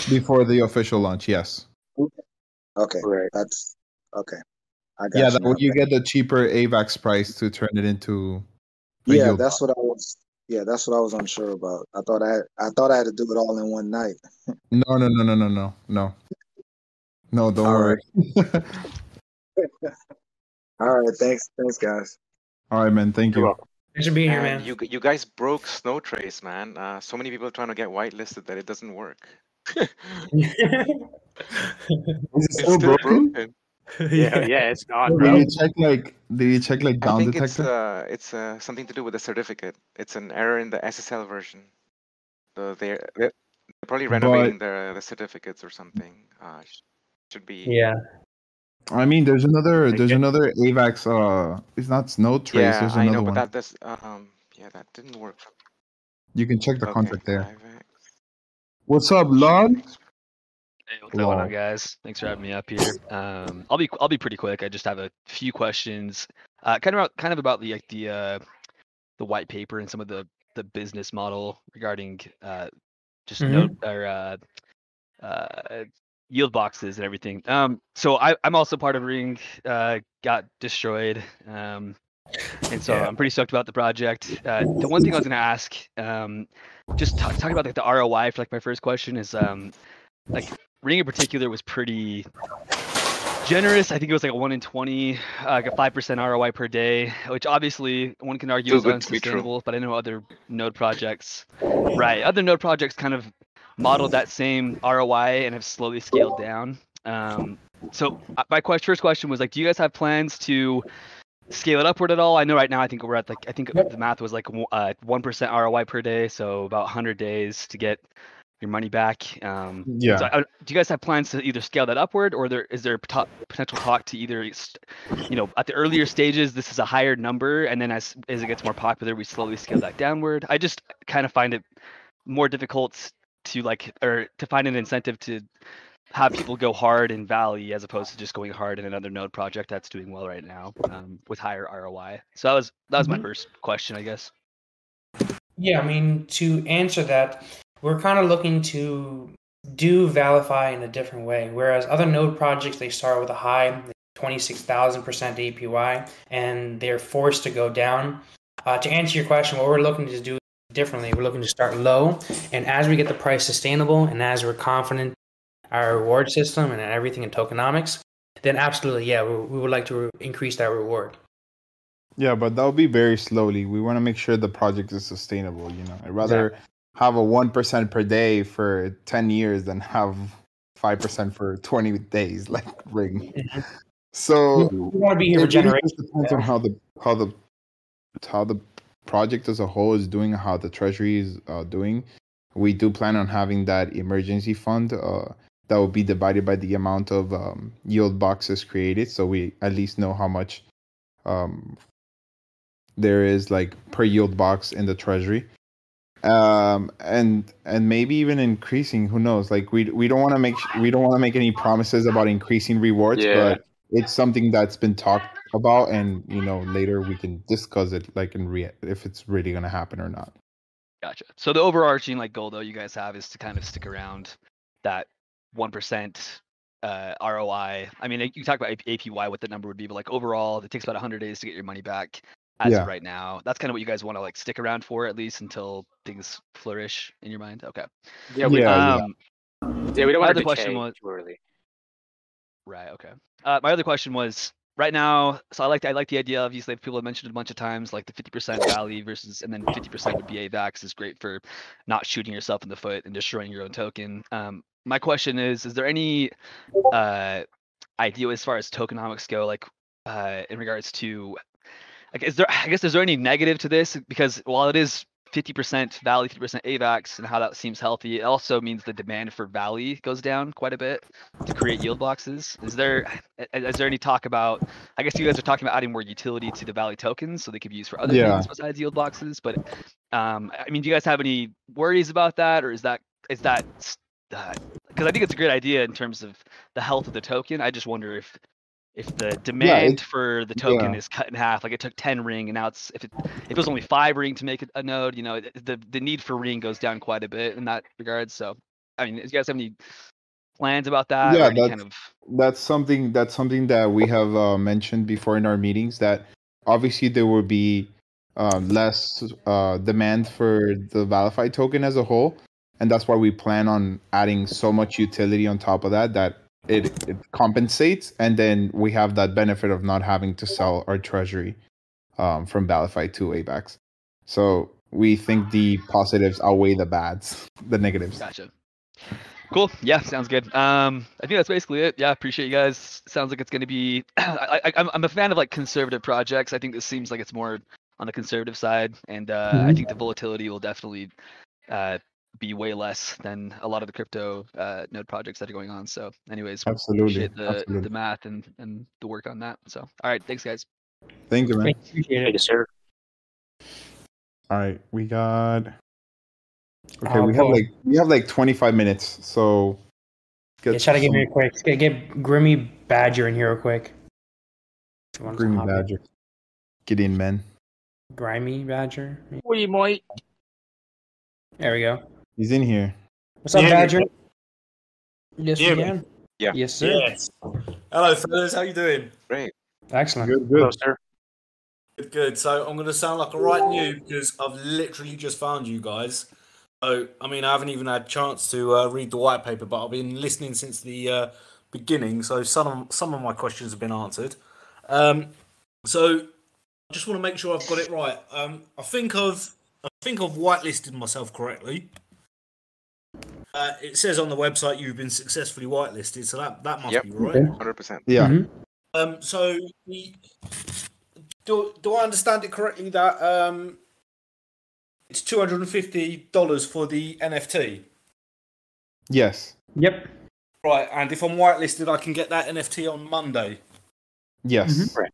Speaker 2: before the official launch. Yes.
Speaker 13: Okay,
Speaker 3: Right.
Speaker 13: that's okay. I got
Speaker 2: Yeah,
Speaker 13: you
Speaker 2: that you get the cheaper AVAX price to turn it into.
Speaker 13: Yeah,
Speaker 2: yield
Speaker 13: that's what I was. Yeah, that's what I was unsure about. I thought I had, I thought I had to do it all in one night.
Speaker 2: No, no, no, no, no, no, no. No, don't
Speaker 13: All
Speaker 2: worry.
Speaker 13: All right, thanks, thanks, guys.
Speaker 2: All right, man. Thank
Speaker 3: You're
Speaker 2: you.
Speaker 3: welcome.
Speaker 1: Thanks for being here,
Speaker 4: Man,
Speaker 1: man.
Speaker 4: you you guys broke Snowtrace, man. Uh, so many people trying to get whitelisted that it doesn't work.
Speaker 2: Is it
Speaker 4: It's
Speaker 2: still
Speaker 4: still
Speaker 2: broken?
Speaker 4: broken.
Speaker 3: Yeah, yeah, it's gone,
Speaker 2: Did you check like? Did you check like down
Speaker 4: I
Speaker 2: down
Speaker 4: think it's uh it's uh something to do with the certificate. It's an error in the SSL version. So they're they're probably
Speaker 2: But
Speaker 4: renovating the the certificates or something. Uh, sh- should be.
Speaker 1: yeah.
Speaker 2: I mean, there's another.
Speaker 3: Like
Speaker 2: There's
Speaker 3: it-
Speaker 2: another AVAX. Uh, it's not Snowtrace.
Speaker 4: Yeah,
Speaker 2: There's
Speaker 4: I
Speaker 2: another
Speaker 4: know,
Speaker 2: one.
Speaker 4: but that does um yeah that didn't work.
Speaker 2: You can check the
Speaker 4: Okay,
Speaker 2: contract there.
Speaker 4: IVAX.
Speaker 2: What's up, Log?
Speaker 14: Hey, what's going on, guys? Thanks for having me up here. Um, I'll be I'll be pretty quick. I just have a few questions, uh, kind of about, kind of about the like, the uh, the white paper and some of the the business model regarding uh, just
Speaker 1: Mhm.
Speaker 14: node or uh, uh, yield boxes and everything. Um, so I, I'm also part of Ring. Uh, got destroyed. Um, and so
Speaker 1: Yeah.
Speaker 14: I'm pretty stoked about the project. Uh, the one thing I was going to ask, um, just ta- talking about like the ROI for like my first question is um, like Ring in particular was pretty generous. I think it was like a one in twenty, uh, like a five percent ROI per day, which obviously one can argue
Speaker 4: Too
Speaker 14: is
Speaker 4: good to be true.
Speaker 14: unsustainable. But I know other node projects, right? Other node projects kind of modeled that same ROI and have slowly scaled down. Um, so uh, my que- first question was like, do you guys have plans to scale it upward at all? I know right now I think we're at like I think
Speaker 1: Yep.
Speaker 14: the math was like uh, one percent ROI per day, so about 100 days to get your money back. Um,
Speaker 2: Yeah.
Speaker 14: So uh, do you guys have plans to either scale that upward, or there is there pot- potential talk to either, you know, at the earlier stages this is a higher number, and then as as it gets more popular, we slowly scale that downward? I just kind of find it more difficult to like or to find an incentive to have people go hard in Valley as opposed to just going hard in another node project that's doing well right now um, with higher ROI. So that was that was my
Speaker 1: Mhm.
Speaker 14: first question, I guess.
Speaker 1: Yeah, I mean, to answer that, we're kind of looking to do ValiFi in a different way. Whereas other node projects, they start with a high, 26,000% APY, and they're forced to go down. Uh, to answer your question, what we're looking to do differently, we're looking to start low, and as we get the price sustainable, and as we're confident our reward system and everything in tokenomics, then absolutely, yeah, we, we would like to re- increase that reward.
Speaker 2: Yeah, but that'll be very slowly. We want to make sure the project is sustainable. You know, I'd rather have a one percent per day for ten years than have five percent for twenty days, like Ring. So
Speaker 1: We want to be here
Speaker 2: it really depends on how the how the how the project as a whole is doing, how the treasury is uh, doing. We do plan on having that emergency fund uh, that will be divided by the amount of um, yield boxes created, so we at least know how much um, there is like per yield box in the treasury. Um and and maybe even increasing who knows like we we don't want to make we don't want to make any promises about increasing rewards
Speaker 3: Yeah.
Speaker 2: but it's something that's been talked about, and you know later we can discuss it, like in rea- if it's really gonna happen or not.
Speaker 14: Gotcha. So the overarching like goal though you guys have is to kind of stick around that one percent uh, ROI. I mean, you talk about APY, what the number would be, but like overall, it takes about 100 days to get your money back as
Speaker 2: Yeah.
Speaker 14: of right now. That's kind of what you guys want to like stick around for at least until things flourish in your mind. Okay.
Speaker 3: Yeah, we-
Speaker 2: Yeah, yeah.
Speaker 14: Um,
Speaker 3: Yeah, we don't
Speaker 14: my
Speaker 3: want
Speaker 14: other
Speaker 3: to
Speaker 14: question
Speaker 3: question
Speaker 14: was
Speaker 3: too early.
Speaker 14: Right. Okay. Uh, my other question was right now. So I like I like the idea. Obviously, people have mentioned it a bunch of times, like the 50% VALI versus, and then 50% would be AVAX is great for not shooting yourself in the foot and destroying your own token. Um, my question is: Is there any uh, idea as far as tokenomics go, like uh, in regards to, like, is there? I guess is there any negative to this? Because while it is 50% VALI, 50% AVAX, and how that seems healthy, it also means the demand for VALI goes down quite a bit to create yield boxes. Is there is there any talk about? I guess you guys are talking about adding more utility to the VALI tokens so they could be used for other
Speaker 2: Yeah.
Speaker 14: things besides yield boxes. But um, I mean, do you guys have any worries about that, or is that is that because I think it's a great idea in terms of the health of the token. I just wonder if if the demand
Speaker 2: it-
Speaker 14: for the token
Speaker 2: yeah.
Speaker 14: is cut in half, like it took 10 ring and now it's if it if it was only five ring to make a node, you know, the the need for ring goes down quite a bit in that regard. So, I mean, do you guys have any plans about that?
Speaker 2: yeah, that's
Speaker 14: kind of
Speaker 2: that's something that's something that we have uh, mentioned before in our meetings. That obviously there will be uh, less uh, demand for the ValiFi token as a whole, and that's why we plan on adding so much utility on top of that that it, it compensates, and then we have that benefit of not having to sell our treasury um, from ValiFi to AVAX. So we think the positives outweigh the bads, the negatives.
Speaker 14: Gotcha. Cool. Yeah, sounds good. Um, I think that's basically it. Yeah, appreciate you guys. Sounds like it's going to be. I, I, I'm I'm a fan of like conservative projects. I think this seems like it's more on the conservative side, and uh, I
Speaker 2: Mhm.
Speaker 14: think the volatility will definitely uh, be way less than a lot of the crypto uh, node projects that are going on. So, anyways,
Speaker 2: Absolutely,
Speaker 14: appreciate the
Speaker 2: absolutely.
Speaker 14: the math and and the work on that. So, all right, thanks guys.
Speaker 2: Thank you, man.
Speaker 1: Appreciate
Speaker 3: Thank you, sir.
Speaker 2: All right, we got. Okay,
Speaker 1: Uh,
Speaker 2: we have
Speaker 1: Paul.
Speaker 2: like we have like 25 minutes, so.
Speaker 1: Yeah, try to give me a quick. Get, get Grimmy Badger in here real quick. If you want to
Speaker 2: Green
Speaker 1: hop in.
Speaker 2: Badger. Get in, man.
Speaker 1: Grimy Badger.
Speaker 3: We might.
Speaker 1: There we go.
Speaker 2: He's in here.
Speaker 1: What's up,
Speaker 15: Yeah,
Speaker 1: Badger? Yes,
Speaker 15: Yeah,
Speaker 1: we can.
Speaker 4: Yeah.
Speaker 1: Yes, sir.
Speaker 15: Yes. Hello, fellas. How you doing?
Speaker 4: Great.
Speaker 1: Excellent.
Speaker 2: Good,
Speaker 3: Hello,
Speaker 2: good.
Speaker 3: sir.
Speaker 15: Good, good. So I'm going to sound like a right new because I've literally just found you guys. So I mean, I haven't even had a chance to uh, read the white paper, but I've been listening since the uh, beginning. So some of, some of my questions have been answered. Um, so I just want to make sure I've got it right. Um, I think I've I think I've whitelisted myself correctly. Uh, it says on the website you've been successfully whitelisted, so that that must
Speaker 4: Yep.
Speaker 15: be right.
Speaker 1: Okay.
Speaker 4: 100%.
Speaker 2: Yeah.
Speaker 1: Mhm.
Speaker 15: Um, so the, do do I understand it correctly that um, it's two hundred and fifty dollars for the NFT,
Speaker 2: Yes.
Speaker 1: Yep.
Speaker 15: right? And if I'm whitelisted, I can get that NFT on Monday,
Speaker 2: Yes.
Speaker 1: Mhm.
Speaker 15: and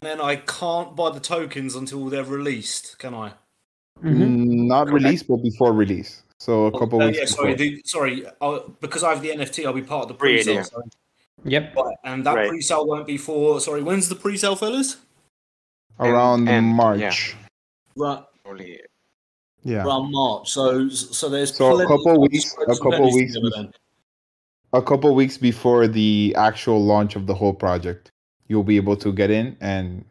Speaker 15: then I can't buy the tokens until they're released, can I?
Speaker 1: hmm
Speaker 2: Mm, Not
Speaker 3: Correct.
Speaker 2: released, but before release. So a couple
Speaker 15: Uh,
Speaker 2: weeks
Speaker 15: yeah, sorry, the, sorry. Uh, because I have the NFT, I'll be part of the
Speaker 3: Pre-
Speaker 15: pre-sale,
Speaker 3: yeah.
Speaker 1: Yep.
Speaker 15: right, and that
Speaker 3: Right.
Speaker 15: pre-sale won't be for. Sorry, when's the pre-sale, fellas?
Speaker 2: Around
Speaker 4: and- yeah.
Speaker 2: March.
Speaker 15: Right,
Speaker 4: Only
Speaker 2: Yeah.
Speaker 15: around March. So, so there's
Speaker 2: So a couple
Speaker 15: of
Speaker 2: weeks- a couple
Speaker 15: pennies
Speaker 2: weeks
Speaker 15: together
Speaker 2: bef-
Speaker 15: then.
Speaker 2: A couple weeks before the actual launch of the whole project, you'll be able to get in and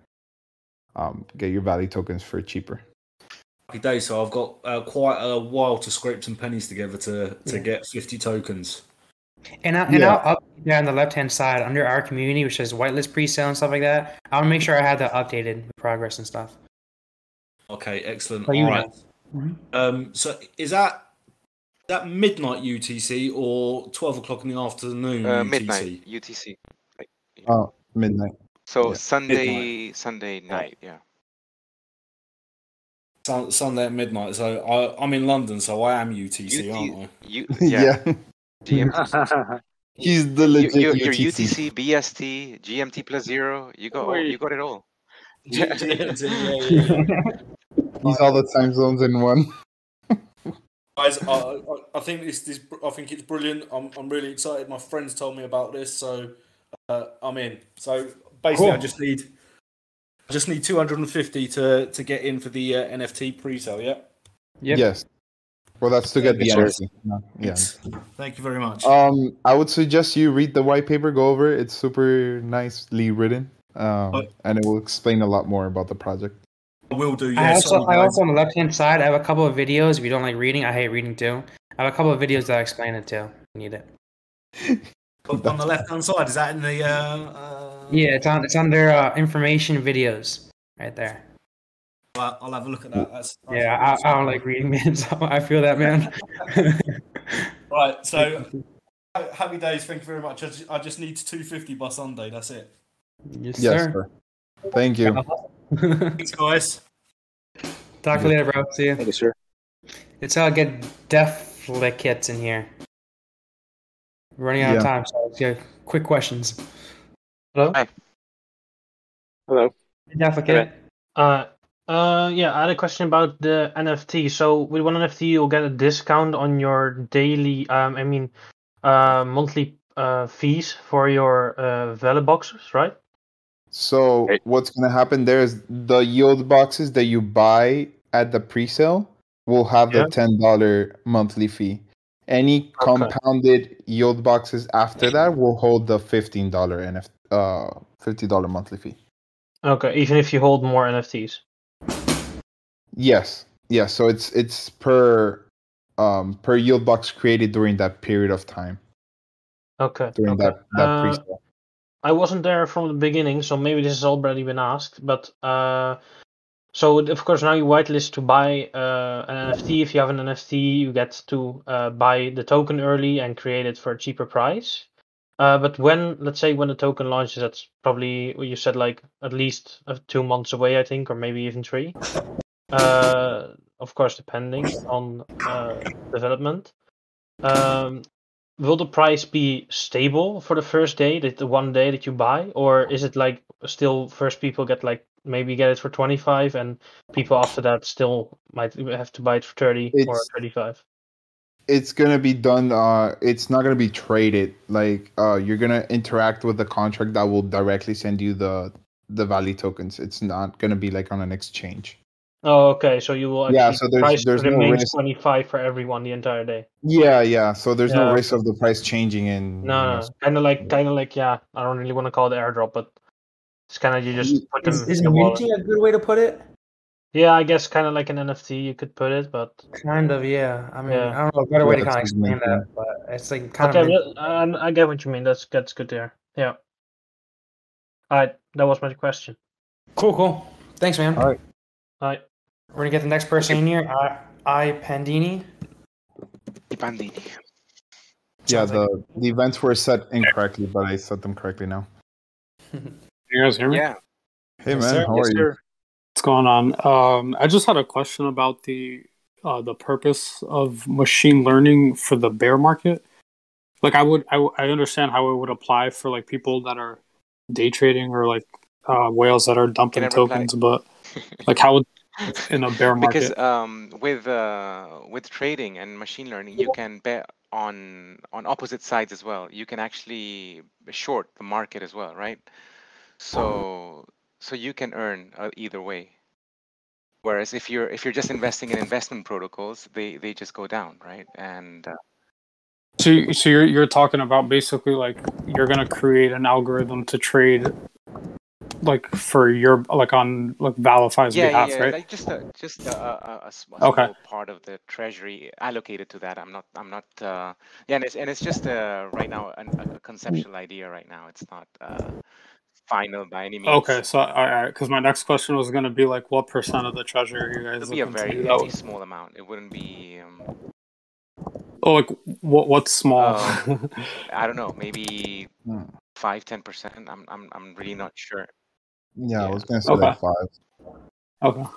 Speaker 2: um, get your value tokens for cheaper.
Speaker 15: Happy day. So I've got uh, quite a while to scrape some pennies together to to
Speaker 1: Yeah.
Speaker 15: get 50 tokens.
Speaker 1: And, I, and
Speaker 2: Yeah.
Speaker 1: I'll up there on the left hand side under our community, which says whitelist pre-sale and stuff like that. I'll make sure I have that updated with progress and stuff.
Speaker 15: Okay, excellent.
Speaker 1: So
Speaker 15: All right.
Speaker 1: know. Mhm.
Speaker 15: Um, so is that is that midnight UTC or 12 o'clock in the afternoon
Speaker 4: uh,
Speaker 15: UTC?
Speaker 4: midnight UTC.
Speaker 2: Oh, midnight.
Speaker 4: So
Speaker 2: Yeah.
Speaker 4: Sunday, Sunday night. Yeah.
Speaker 15: Sun, Sunday at midnight. So I, I'm in London, so I am UTC,
Speaker 4: UT
Speaker 15: aren't I?
Speaker 4: Yeah.
Speaker 2: yeah.
Speaker 4: GMT.
Speaker 2: He's the
Speaker 4: You,
Speaker 2: legit
Speaker 4: you, your
Speaker 2: UTC.
Speaker 4: UTC, BST, GMT plus zero. You got all, you got it all.
Speaker 15: G- GMT, yeah, yeah.
Speaker 2: He's all the time zones in one.
Speaker 15: Guys, I, I, I think this, this I think it's brilliant. I'm, I'm really excited. My friends told me about this, so uh, I'm in. So basically, I just need, I just need 250 to to get in for the uh, NFT pre-sale. Yeah.
Speaker 2: Yes. Well, that's to get the
Speaker 15: Yes.
Speaker 2: NFT. No, Yeah.
Speaker 15: Thank you very much.
Speaker 2: Um, I would suggest you read the white paper, go over it. It's super nicely written, um,
Speaker 15: But-
Speaker 2: and it will explain a lot more about the project.
Speaker 15: I will do.
Speaker 1: I also, I also on the left hand side, I have a couple of videos. If you don't like reading, I hate reading too. I have a couple of videos that I explain it too. You need it.
Speaker 15: on the left hand side. Is that in the? Uh, uh,
Speaker 1: Yeah, it's on. It's under uh, information videos right there.
Speaker 15: I'll, I'll have a look at that. That's, that's
Speaker 1: Yeah, I, I don't like reading, man. So I feel that, man.
Speaker 15: Right. So happy days. Thank you very much. I just, I just need 250 by Sunday. That's it.
Speaker 1: yes,
Speaker 2: Yes,
Speaker 1: sir.
Speaker 2: sir. Thank you.
Speaker 15: Thanks, guys.
Speaker 1: Talk to you later, bro. See you.
Speaker 3: Thank you, sir.
Speaker 1: It's how I get deaf lick hits in here. We're running out of time, so let's get quick questions.
Speaker 16: Hello.
Speaker 4: Hi.
Speaker 3: Hello.
Speaker 1: Deaf lick hit.
Speaker 16: Uh, uh, yeah, I had a question about the NFT. So with one NFT, you'll get a discount on your daily, um, I mean, uh, monthly uh fees for your uh value boxes, right?
Speaker 2: So what's gonna happen there is the yield boxes that you buy at the pre-sale will have
Speaker 16: Yeah.
Speaker 2: the ten dollar monthly fee. Any compounded yield boxes after that will hold the fifteen dollar NF uh fifty dollar monthly fee.
Speaker 16: Okay, even if you hold more NFTs.
Speaker 2: Yes, yes. So it's it's per um per yield box created during that period of time
Speaker 16: Okay.
Speaker 2: during
Speaker 16: okay.
Speaker 2: that that
Speaker 16: Uh,
Speaker 2: pre-sale.
Speaker 16: I wasn't there from the beginning, so maybe this has already been asked. But uh, so of course now you whitelist to buy uh, an NFT. If you have an NFT, you get to uh, buy the token early and create it for a cheaper price. Uh, but when, let's say, when the token launches, that's probably what you said, like at least two months away, I think, or maybe even three. Uh, of course, depending on uh, development. Um, will the price be stable for the first day, that the one day that you buy, or is it like still first people get like maybe get it for twenty five, and people after that still might have to buy it for thirty or thirty five?
Speaker 2: It's gonna be done uh it's not gonna be traded like uh you're gonna interact with the contract that will directly send you the the value tokens it's not gonna be like on an exchange
Speaker 16: Oh, okay. So you will
Speaker 2: Yeah, so there's-
Speaker 16: price
Speaker 2: there's no risk.
Speaker 16: twenty five for everyone the entire day.
Speaker 2: yeah yeah so there's
Speaker 16: Yeah.
Speaker 2: no risk of the price changing in
Speaker 16: No, no, kind of like kind of like yeah. I don't really want to call it airdrop, but it's kind of you just put them
Speaker 1: Is,
Speaker 16: in
Speaker 1: is
Speaker 16: your wallet.
Speaker 1: minting a good way to put it?
Speaker 16: Yeah, I guess kind of like an NFT, you could put it, but
Speaker 1: Kind of, yeah. I mean,
Speaker 16: Yeah.
Speaker 1: I don't know a better way to kind of explain
Speaker 2: minting.
Speaker 1: that, but it's like kind
Speaker 16: okay,
Speaker 1: of. mint-
Speaker 16: well, I, I get what you mean. That's that's good there. Yeah. All right, that was my question.
Speaker 1: Cool, cool. Thanks, man.
Speaker 2: All right.
Speaker 16: All right.
Speaker 1: We're gonna get the next person in here. I, I Pandini.
Speaker 4: Bandini.
Speaker 2: yeah the the events were set incorrectly but i set them correctly now
Speaker 17: You guys hear me?
Speaker 4: Yeah.
Speaker 2: hey man how are you
Speaker 17: What's going on? Um, I just had a question about the uh, the purpose of machine learning for the bear market. Like, I would, I understand how it would apply for like people that are day trading or like uh, whales that are dumping
Speaker 4: I
Speaker 17: tokens, but like, how would in a bear market?
Speaker 4: because um, with uh, with trading and machine learning, you can bet on on opposite sides as well. You can actually short the market as well, right? So so you can earn uh, either way. Whereas if you're if you're just investing in investment protocols, they they just go down, right? And uh,
Speaker 17: So, so you're you're talking about basically like you're gonna create an algorithm to trade, like for your like on like ValiFi's
Speaker 4: yeah,
Speaker 17: behalf,
Speaker 4: yeah,
Speaker 17: right?
Speaker 4: like just a just a, a, a- a s- a
Speaker 17: Okay.
Speaker 4: small part of the treasury allocated to that. I'm not I'm not uh, yeah, and it's and it's just uh, right now an, a conceptual idea right now. It's not uh, final by any means.
Speaker 17: Okay, so all right, because my next question was gonna be like, what percent of the treasure are you guys
Speaker 4: It'll be a
Speaker 17: looking to
Speaker 4: very
Speaker 17: do that
Speaker 4: it'll be
Speaker 17: with?
Speaker 4: small amount. It wouldn't be. Um,
Speaker 17: Oh, like what? What's small?
Speaker 4: um, I don't know, maybe
Speaker 2: Hmm.
Speaker 4: five ten percent. I'm I'm I'm really not sure.
Speaker 2: yeah i was gonna say
Speaker 17: Okay.
Speaker 2: like five
Speaker 17: okay. All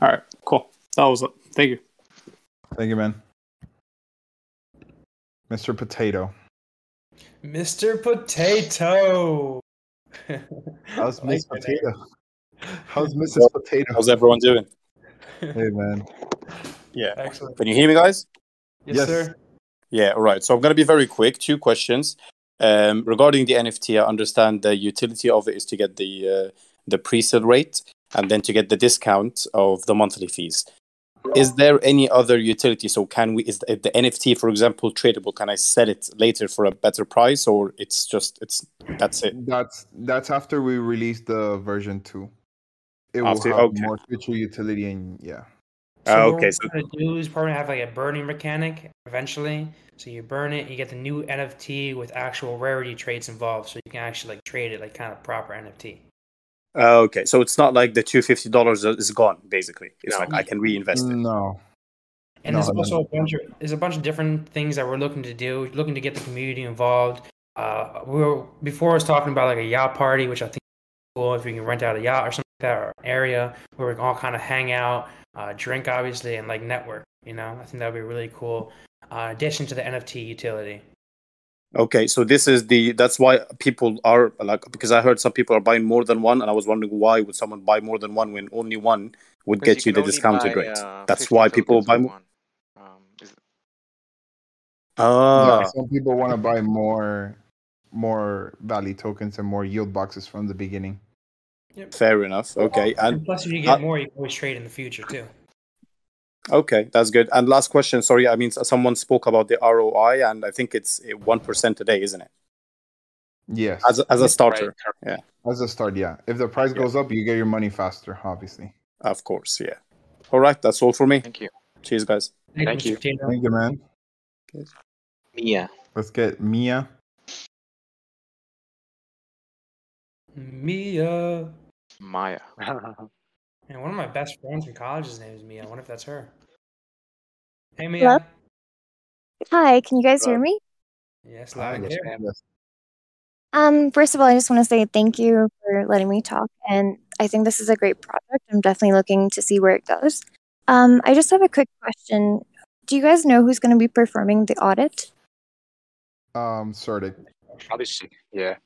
Speaker 17: right. Cool. That was it. Thank you.
Speaker 2: thank you man mr potato
Speaker 1: Mr. Potato.
Speaker 2: How's
Speaker 1: I
Speaker 2: miss potato how's mrs potato
Speaker 18: How's everyone doing?
Speaker 2: hey man
Speaker 18: Yeah.
Speaker 1: Excellent.
Speaker 18: Can you hear me, guys?
Speaker 1: Yes,
Speaker 2: Yes.
Speaker 1: sir.
Speaker 18: Yeah, all right. So I'm going to be very quick. Two questions. Um, regarding the NFT, I understand the utility of it is to get the uh, the pre-sale rate and then to get the discount of the monthly fees. Is there any other utility? So can we is the the NFT, for example, tradable? Can I sell it later for a better price, or it's just it's that's it?
Speaker 2: That's that's after we release the version two. It will
Speaker 18: After-
Speaker 2: have
Speaker 18: okay.
Speaker 2: more feature utility and yeah.
Speaker 1: So
Speaker 18: oh,
Speaker 1: what
Speaker 18: okay,
Speaker 1: we're
Speaker 18: so
Speaker 1: gonna do is probably have like a burning mechanic eventually. So you burn it, you get the new NFT with actual rarity traits involved, so you can actually like trade it like kind of proper NFT.
Speaker 18: Uh, okay, so it's not like the two fifty dollars is gone. Basically, it's
Speaker 1: No.
Speaker 18: like I can reinvest it.
Speaker 2: No.
Speaker 1: And
Speaker 2: No,
Speaker 1: there's
Speaker 2: no,
Speaker 1: also a bunch of there's a bunch of different things that we're looking to do, looking to get the community involved. Uh, we were before I was talking about like a yacht party, which I think is cool if we can rent out a yacht or something like that, or an area where we can all kind of hang out, uh, drink obviously, and like network. You know, I think that would be really cool. Uh, addition to the NFT utility.
Speaker 18: Okay, so this is the that's why people are like because I heard some people are buying more than one, and I was wondering why would someone buy more than one when only one would get
Speaker 4: you
Speaker 18: you the discounted
Speaker 4: buy,
Speaker 18: rate.
Speaker 4: uh,
Speaker 18: That's why people buy more.
Speaker 4: Um, is,
Speaker 18: Ah,
Speaker 2: Yeah, some people want to buy more more value tokens and more yield boxes from the beginning. Yep.
Speaker 18: fair enough. Okay,
Speaker 1: And
Speaker 18: and
Speaker 1: plus, if you
Speaker 18: uh,
Speaker 1: get more, you can always trade in the future too.
Speaker 18: Okay, that's good. And last question, sorry, I mean someone spoke about the ROI, and I think it's eh, one percent today, isn't it?
Speaker 2: Yes.
Speaker 18: As a, as a starter, yeah,
Speaker 2: As a start, yeah. If the price goes up, you get your money faster, obviously.
Speaker 18: of course, yeah. All right, that's all for me.
Speaker 4: Thank you.
Speaker 18: Cheers, guys.
Speaker 3: Thank you.
Speaker 2: Thank you, man.
Speaker 3: Mia.
Speaker 2: Let's get Mia.
Speaker 1: Mia.
Speaker 4: Maya.
Speaker 1: And one of my best friends from college's name is Mia. I wonder if that's her. Hey,
Speaker 19: Hello?
Speaker 1: Mia.
Speaker 19: Hi, can you guys hear me?
Speaker 1: Yes,
Speaker 2: Hi,
Speaker 1: loud and
Speaker 2: yes,
Speaker 1: clear.
Speaker 19: Um, first of all, I just want to say thank you for letting me talk, and I think this is a great project. I'm definitely looking to see where it goes. Um, I just have a quick question. Do you guys know who's going to be performing the audit?
Speaker 2: Um, sorry.
Speaker 3: Probably sick. Yeah.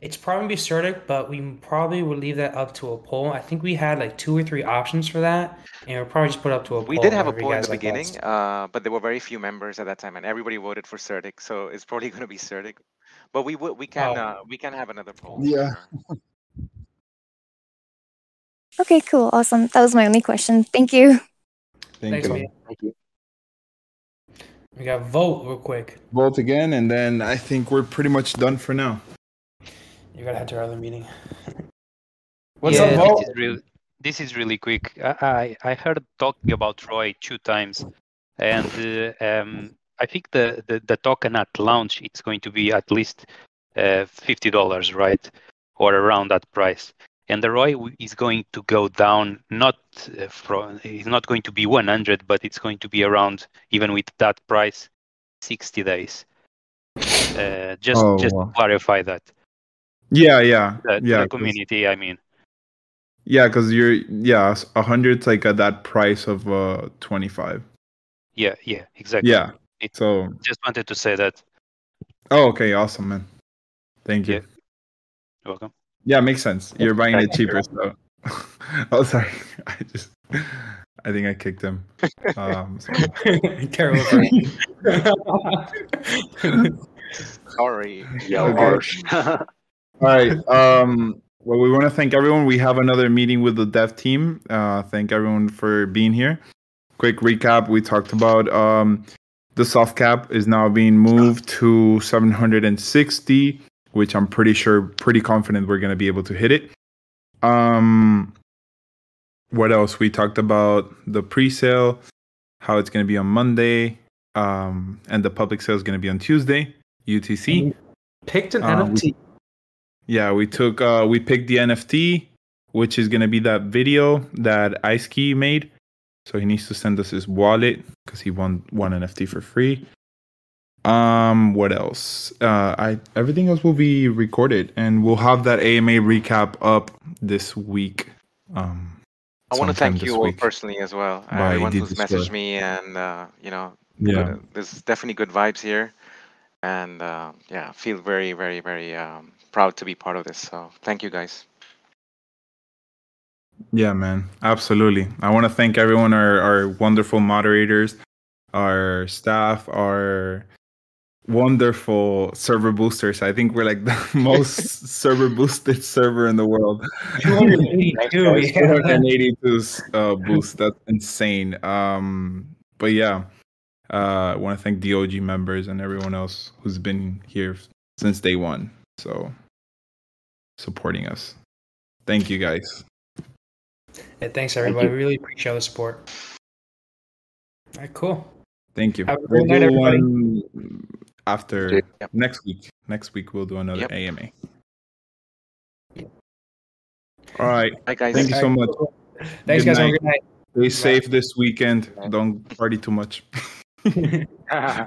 Speaker 1: It's probably be CertiK, but we probably would leave that up to a poll. I think we had like two or three options for that, and we'll probably just put it up to a
Speaker 4: We
Speaker 1: poll.
Speaker 4: We did have a poll in the beginning, uh, but there were very few members at that time, and everybody voted for CertiK, so it's probably going to be CertiK. But we we can
Speaker 1: Oh.
Speaker 4: uh, we can have another poll.
Speaker 2: Yeah.
Speaker 19: Okay, cool, awesome. That was my only question. Thank you.
Speaker 2: Thank
Speaker 1: Thanks,
Speaker 2: you.
Speaker 1: Mia.
Speaker 3: Thank you.
Speaker 1: We got vote real quick.
Speaker 2: Vote again, and then I think we're pretty much done for now.
Speaker 1: You gotta head to our other meeting. What's
Speaker 5: yeah,
Speaker 1: up, vote?
Speaker 5: this is really this is really quick. I I, I heard talking about Roy two times, and uh, um, I think the, the the token at launch it's going to be at least uh, fifty dollars, right, or around that price. And the ROI is going to go down, not uh, from it's not going to be 100, but it's going to be around even with that price, 60 days. Uh, just
Speaker 2: Oh,
Speaker 5: just
Speaker 2: wow.
Speaker 5: to clarify that
Speaker 2: Yeah, yeah,
Speaker 5: the,
Speaker 2: yeah.
Speaker 5: the
Speaker 2: 'cause-
Speaker 5: community. I mean.
Speaker 2: Yeah, because you're yeah, a hundred's like at that price of uh twenty five.
Speaker 5: Yeah, yeah, exactly.
Speaker 2: Yeah.
Speaker 5: It,
Speaker 2: So
Speaker 5: just wanted to say that.
Speaker 2: oh, okay, awesome, man. Thank you.
Speaker 5: Yeah. You're welcome.
Speaker 2: Yeah, makes sense. You're buying it cheaper, so. oh, sorry. I just, I think I kicked him. Um, so-
Speaker 1: Terrible.
Speaker 3: Sorry.
Speaker 2: Yeah,
Speaker 3: harsh.
Speaker 2: All right. Um, well, we want to thank everyone. We have another meeting with the dev team. Uh, thank everyone for being here. Quick recap: We talked about um, the soft cap is now being moved to 760, which I'm pretty sure, pretty confident we're going to be able to hit it. Um, what else? We talked about the pre-sale, how it's going to be on Monday, um, and the public sale is going to be on Tuesday, UTC.
Speaker 1: Picked an
Speaker 2: Uh, we-
Speaker 1: NFT.
Speaker 2: Yeah, we took uh we picked the NFT, which is gonna be that video that Ice Key made. So he needs to send us his wallet because he won one NFT for free. Um, what else? Uh, I everything else will be recorded, and we'll have that AMA recap up this week. Um,
Speaker 4: I want to thank you all personally as well. Uh, everyone who's messaged me, and uh, you know,
Speaker 2: Yeah.
Speaker 4: uh, there's definitely good vibes here, and uh, yeah, feel very, very, very um, proud to be part of this. So thank you guys.
Speaker 2: Yeah, man. Absolutely. I want to thank everyone, our, our wonderful moderators, our staff, our wonderful server boosters. I think we're like the most server boosted server in the world.
Speaker 1: 282, yeah.
Speaker 2: 282 uh, boost. That's insane. Um, but yeah, uh, I want to thank DOG members and everyone else who's been here since day one. So supporting us. Thank you guys.
Speaker 1: Yeah, thanks everybody. We really appreciate all the support. All right, cool.
Speaker 2: Thank you.
Speaker 1: Have a
Speaker 2: We'll
Speaker 1: night,
Speaker 2: do
Speaker 1: everybody.
Speaker 2: one after next week. Next week we'll do another AMA. All right.
Speaker 4: Bye, guys.
Speaker 2: Thank you so much.
Speaker 1: right, cool. Thanks, guys. Have a good night.
Speaker 2: Stay safe this weekend. Don't party too much.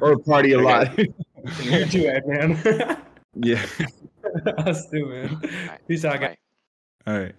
Speaker 2: or party a lot.
Speaker 1: you too, Ed, man.
Speaker 2: Yeah.
Speaker 1: Us too, man. Peace out, guys.
Speaker 2: All right.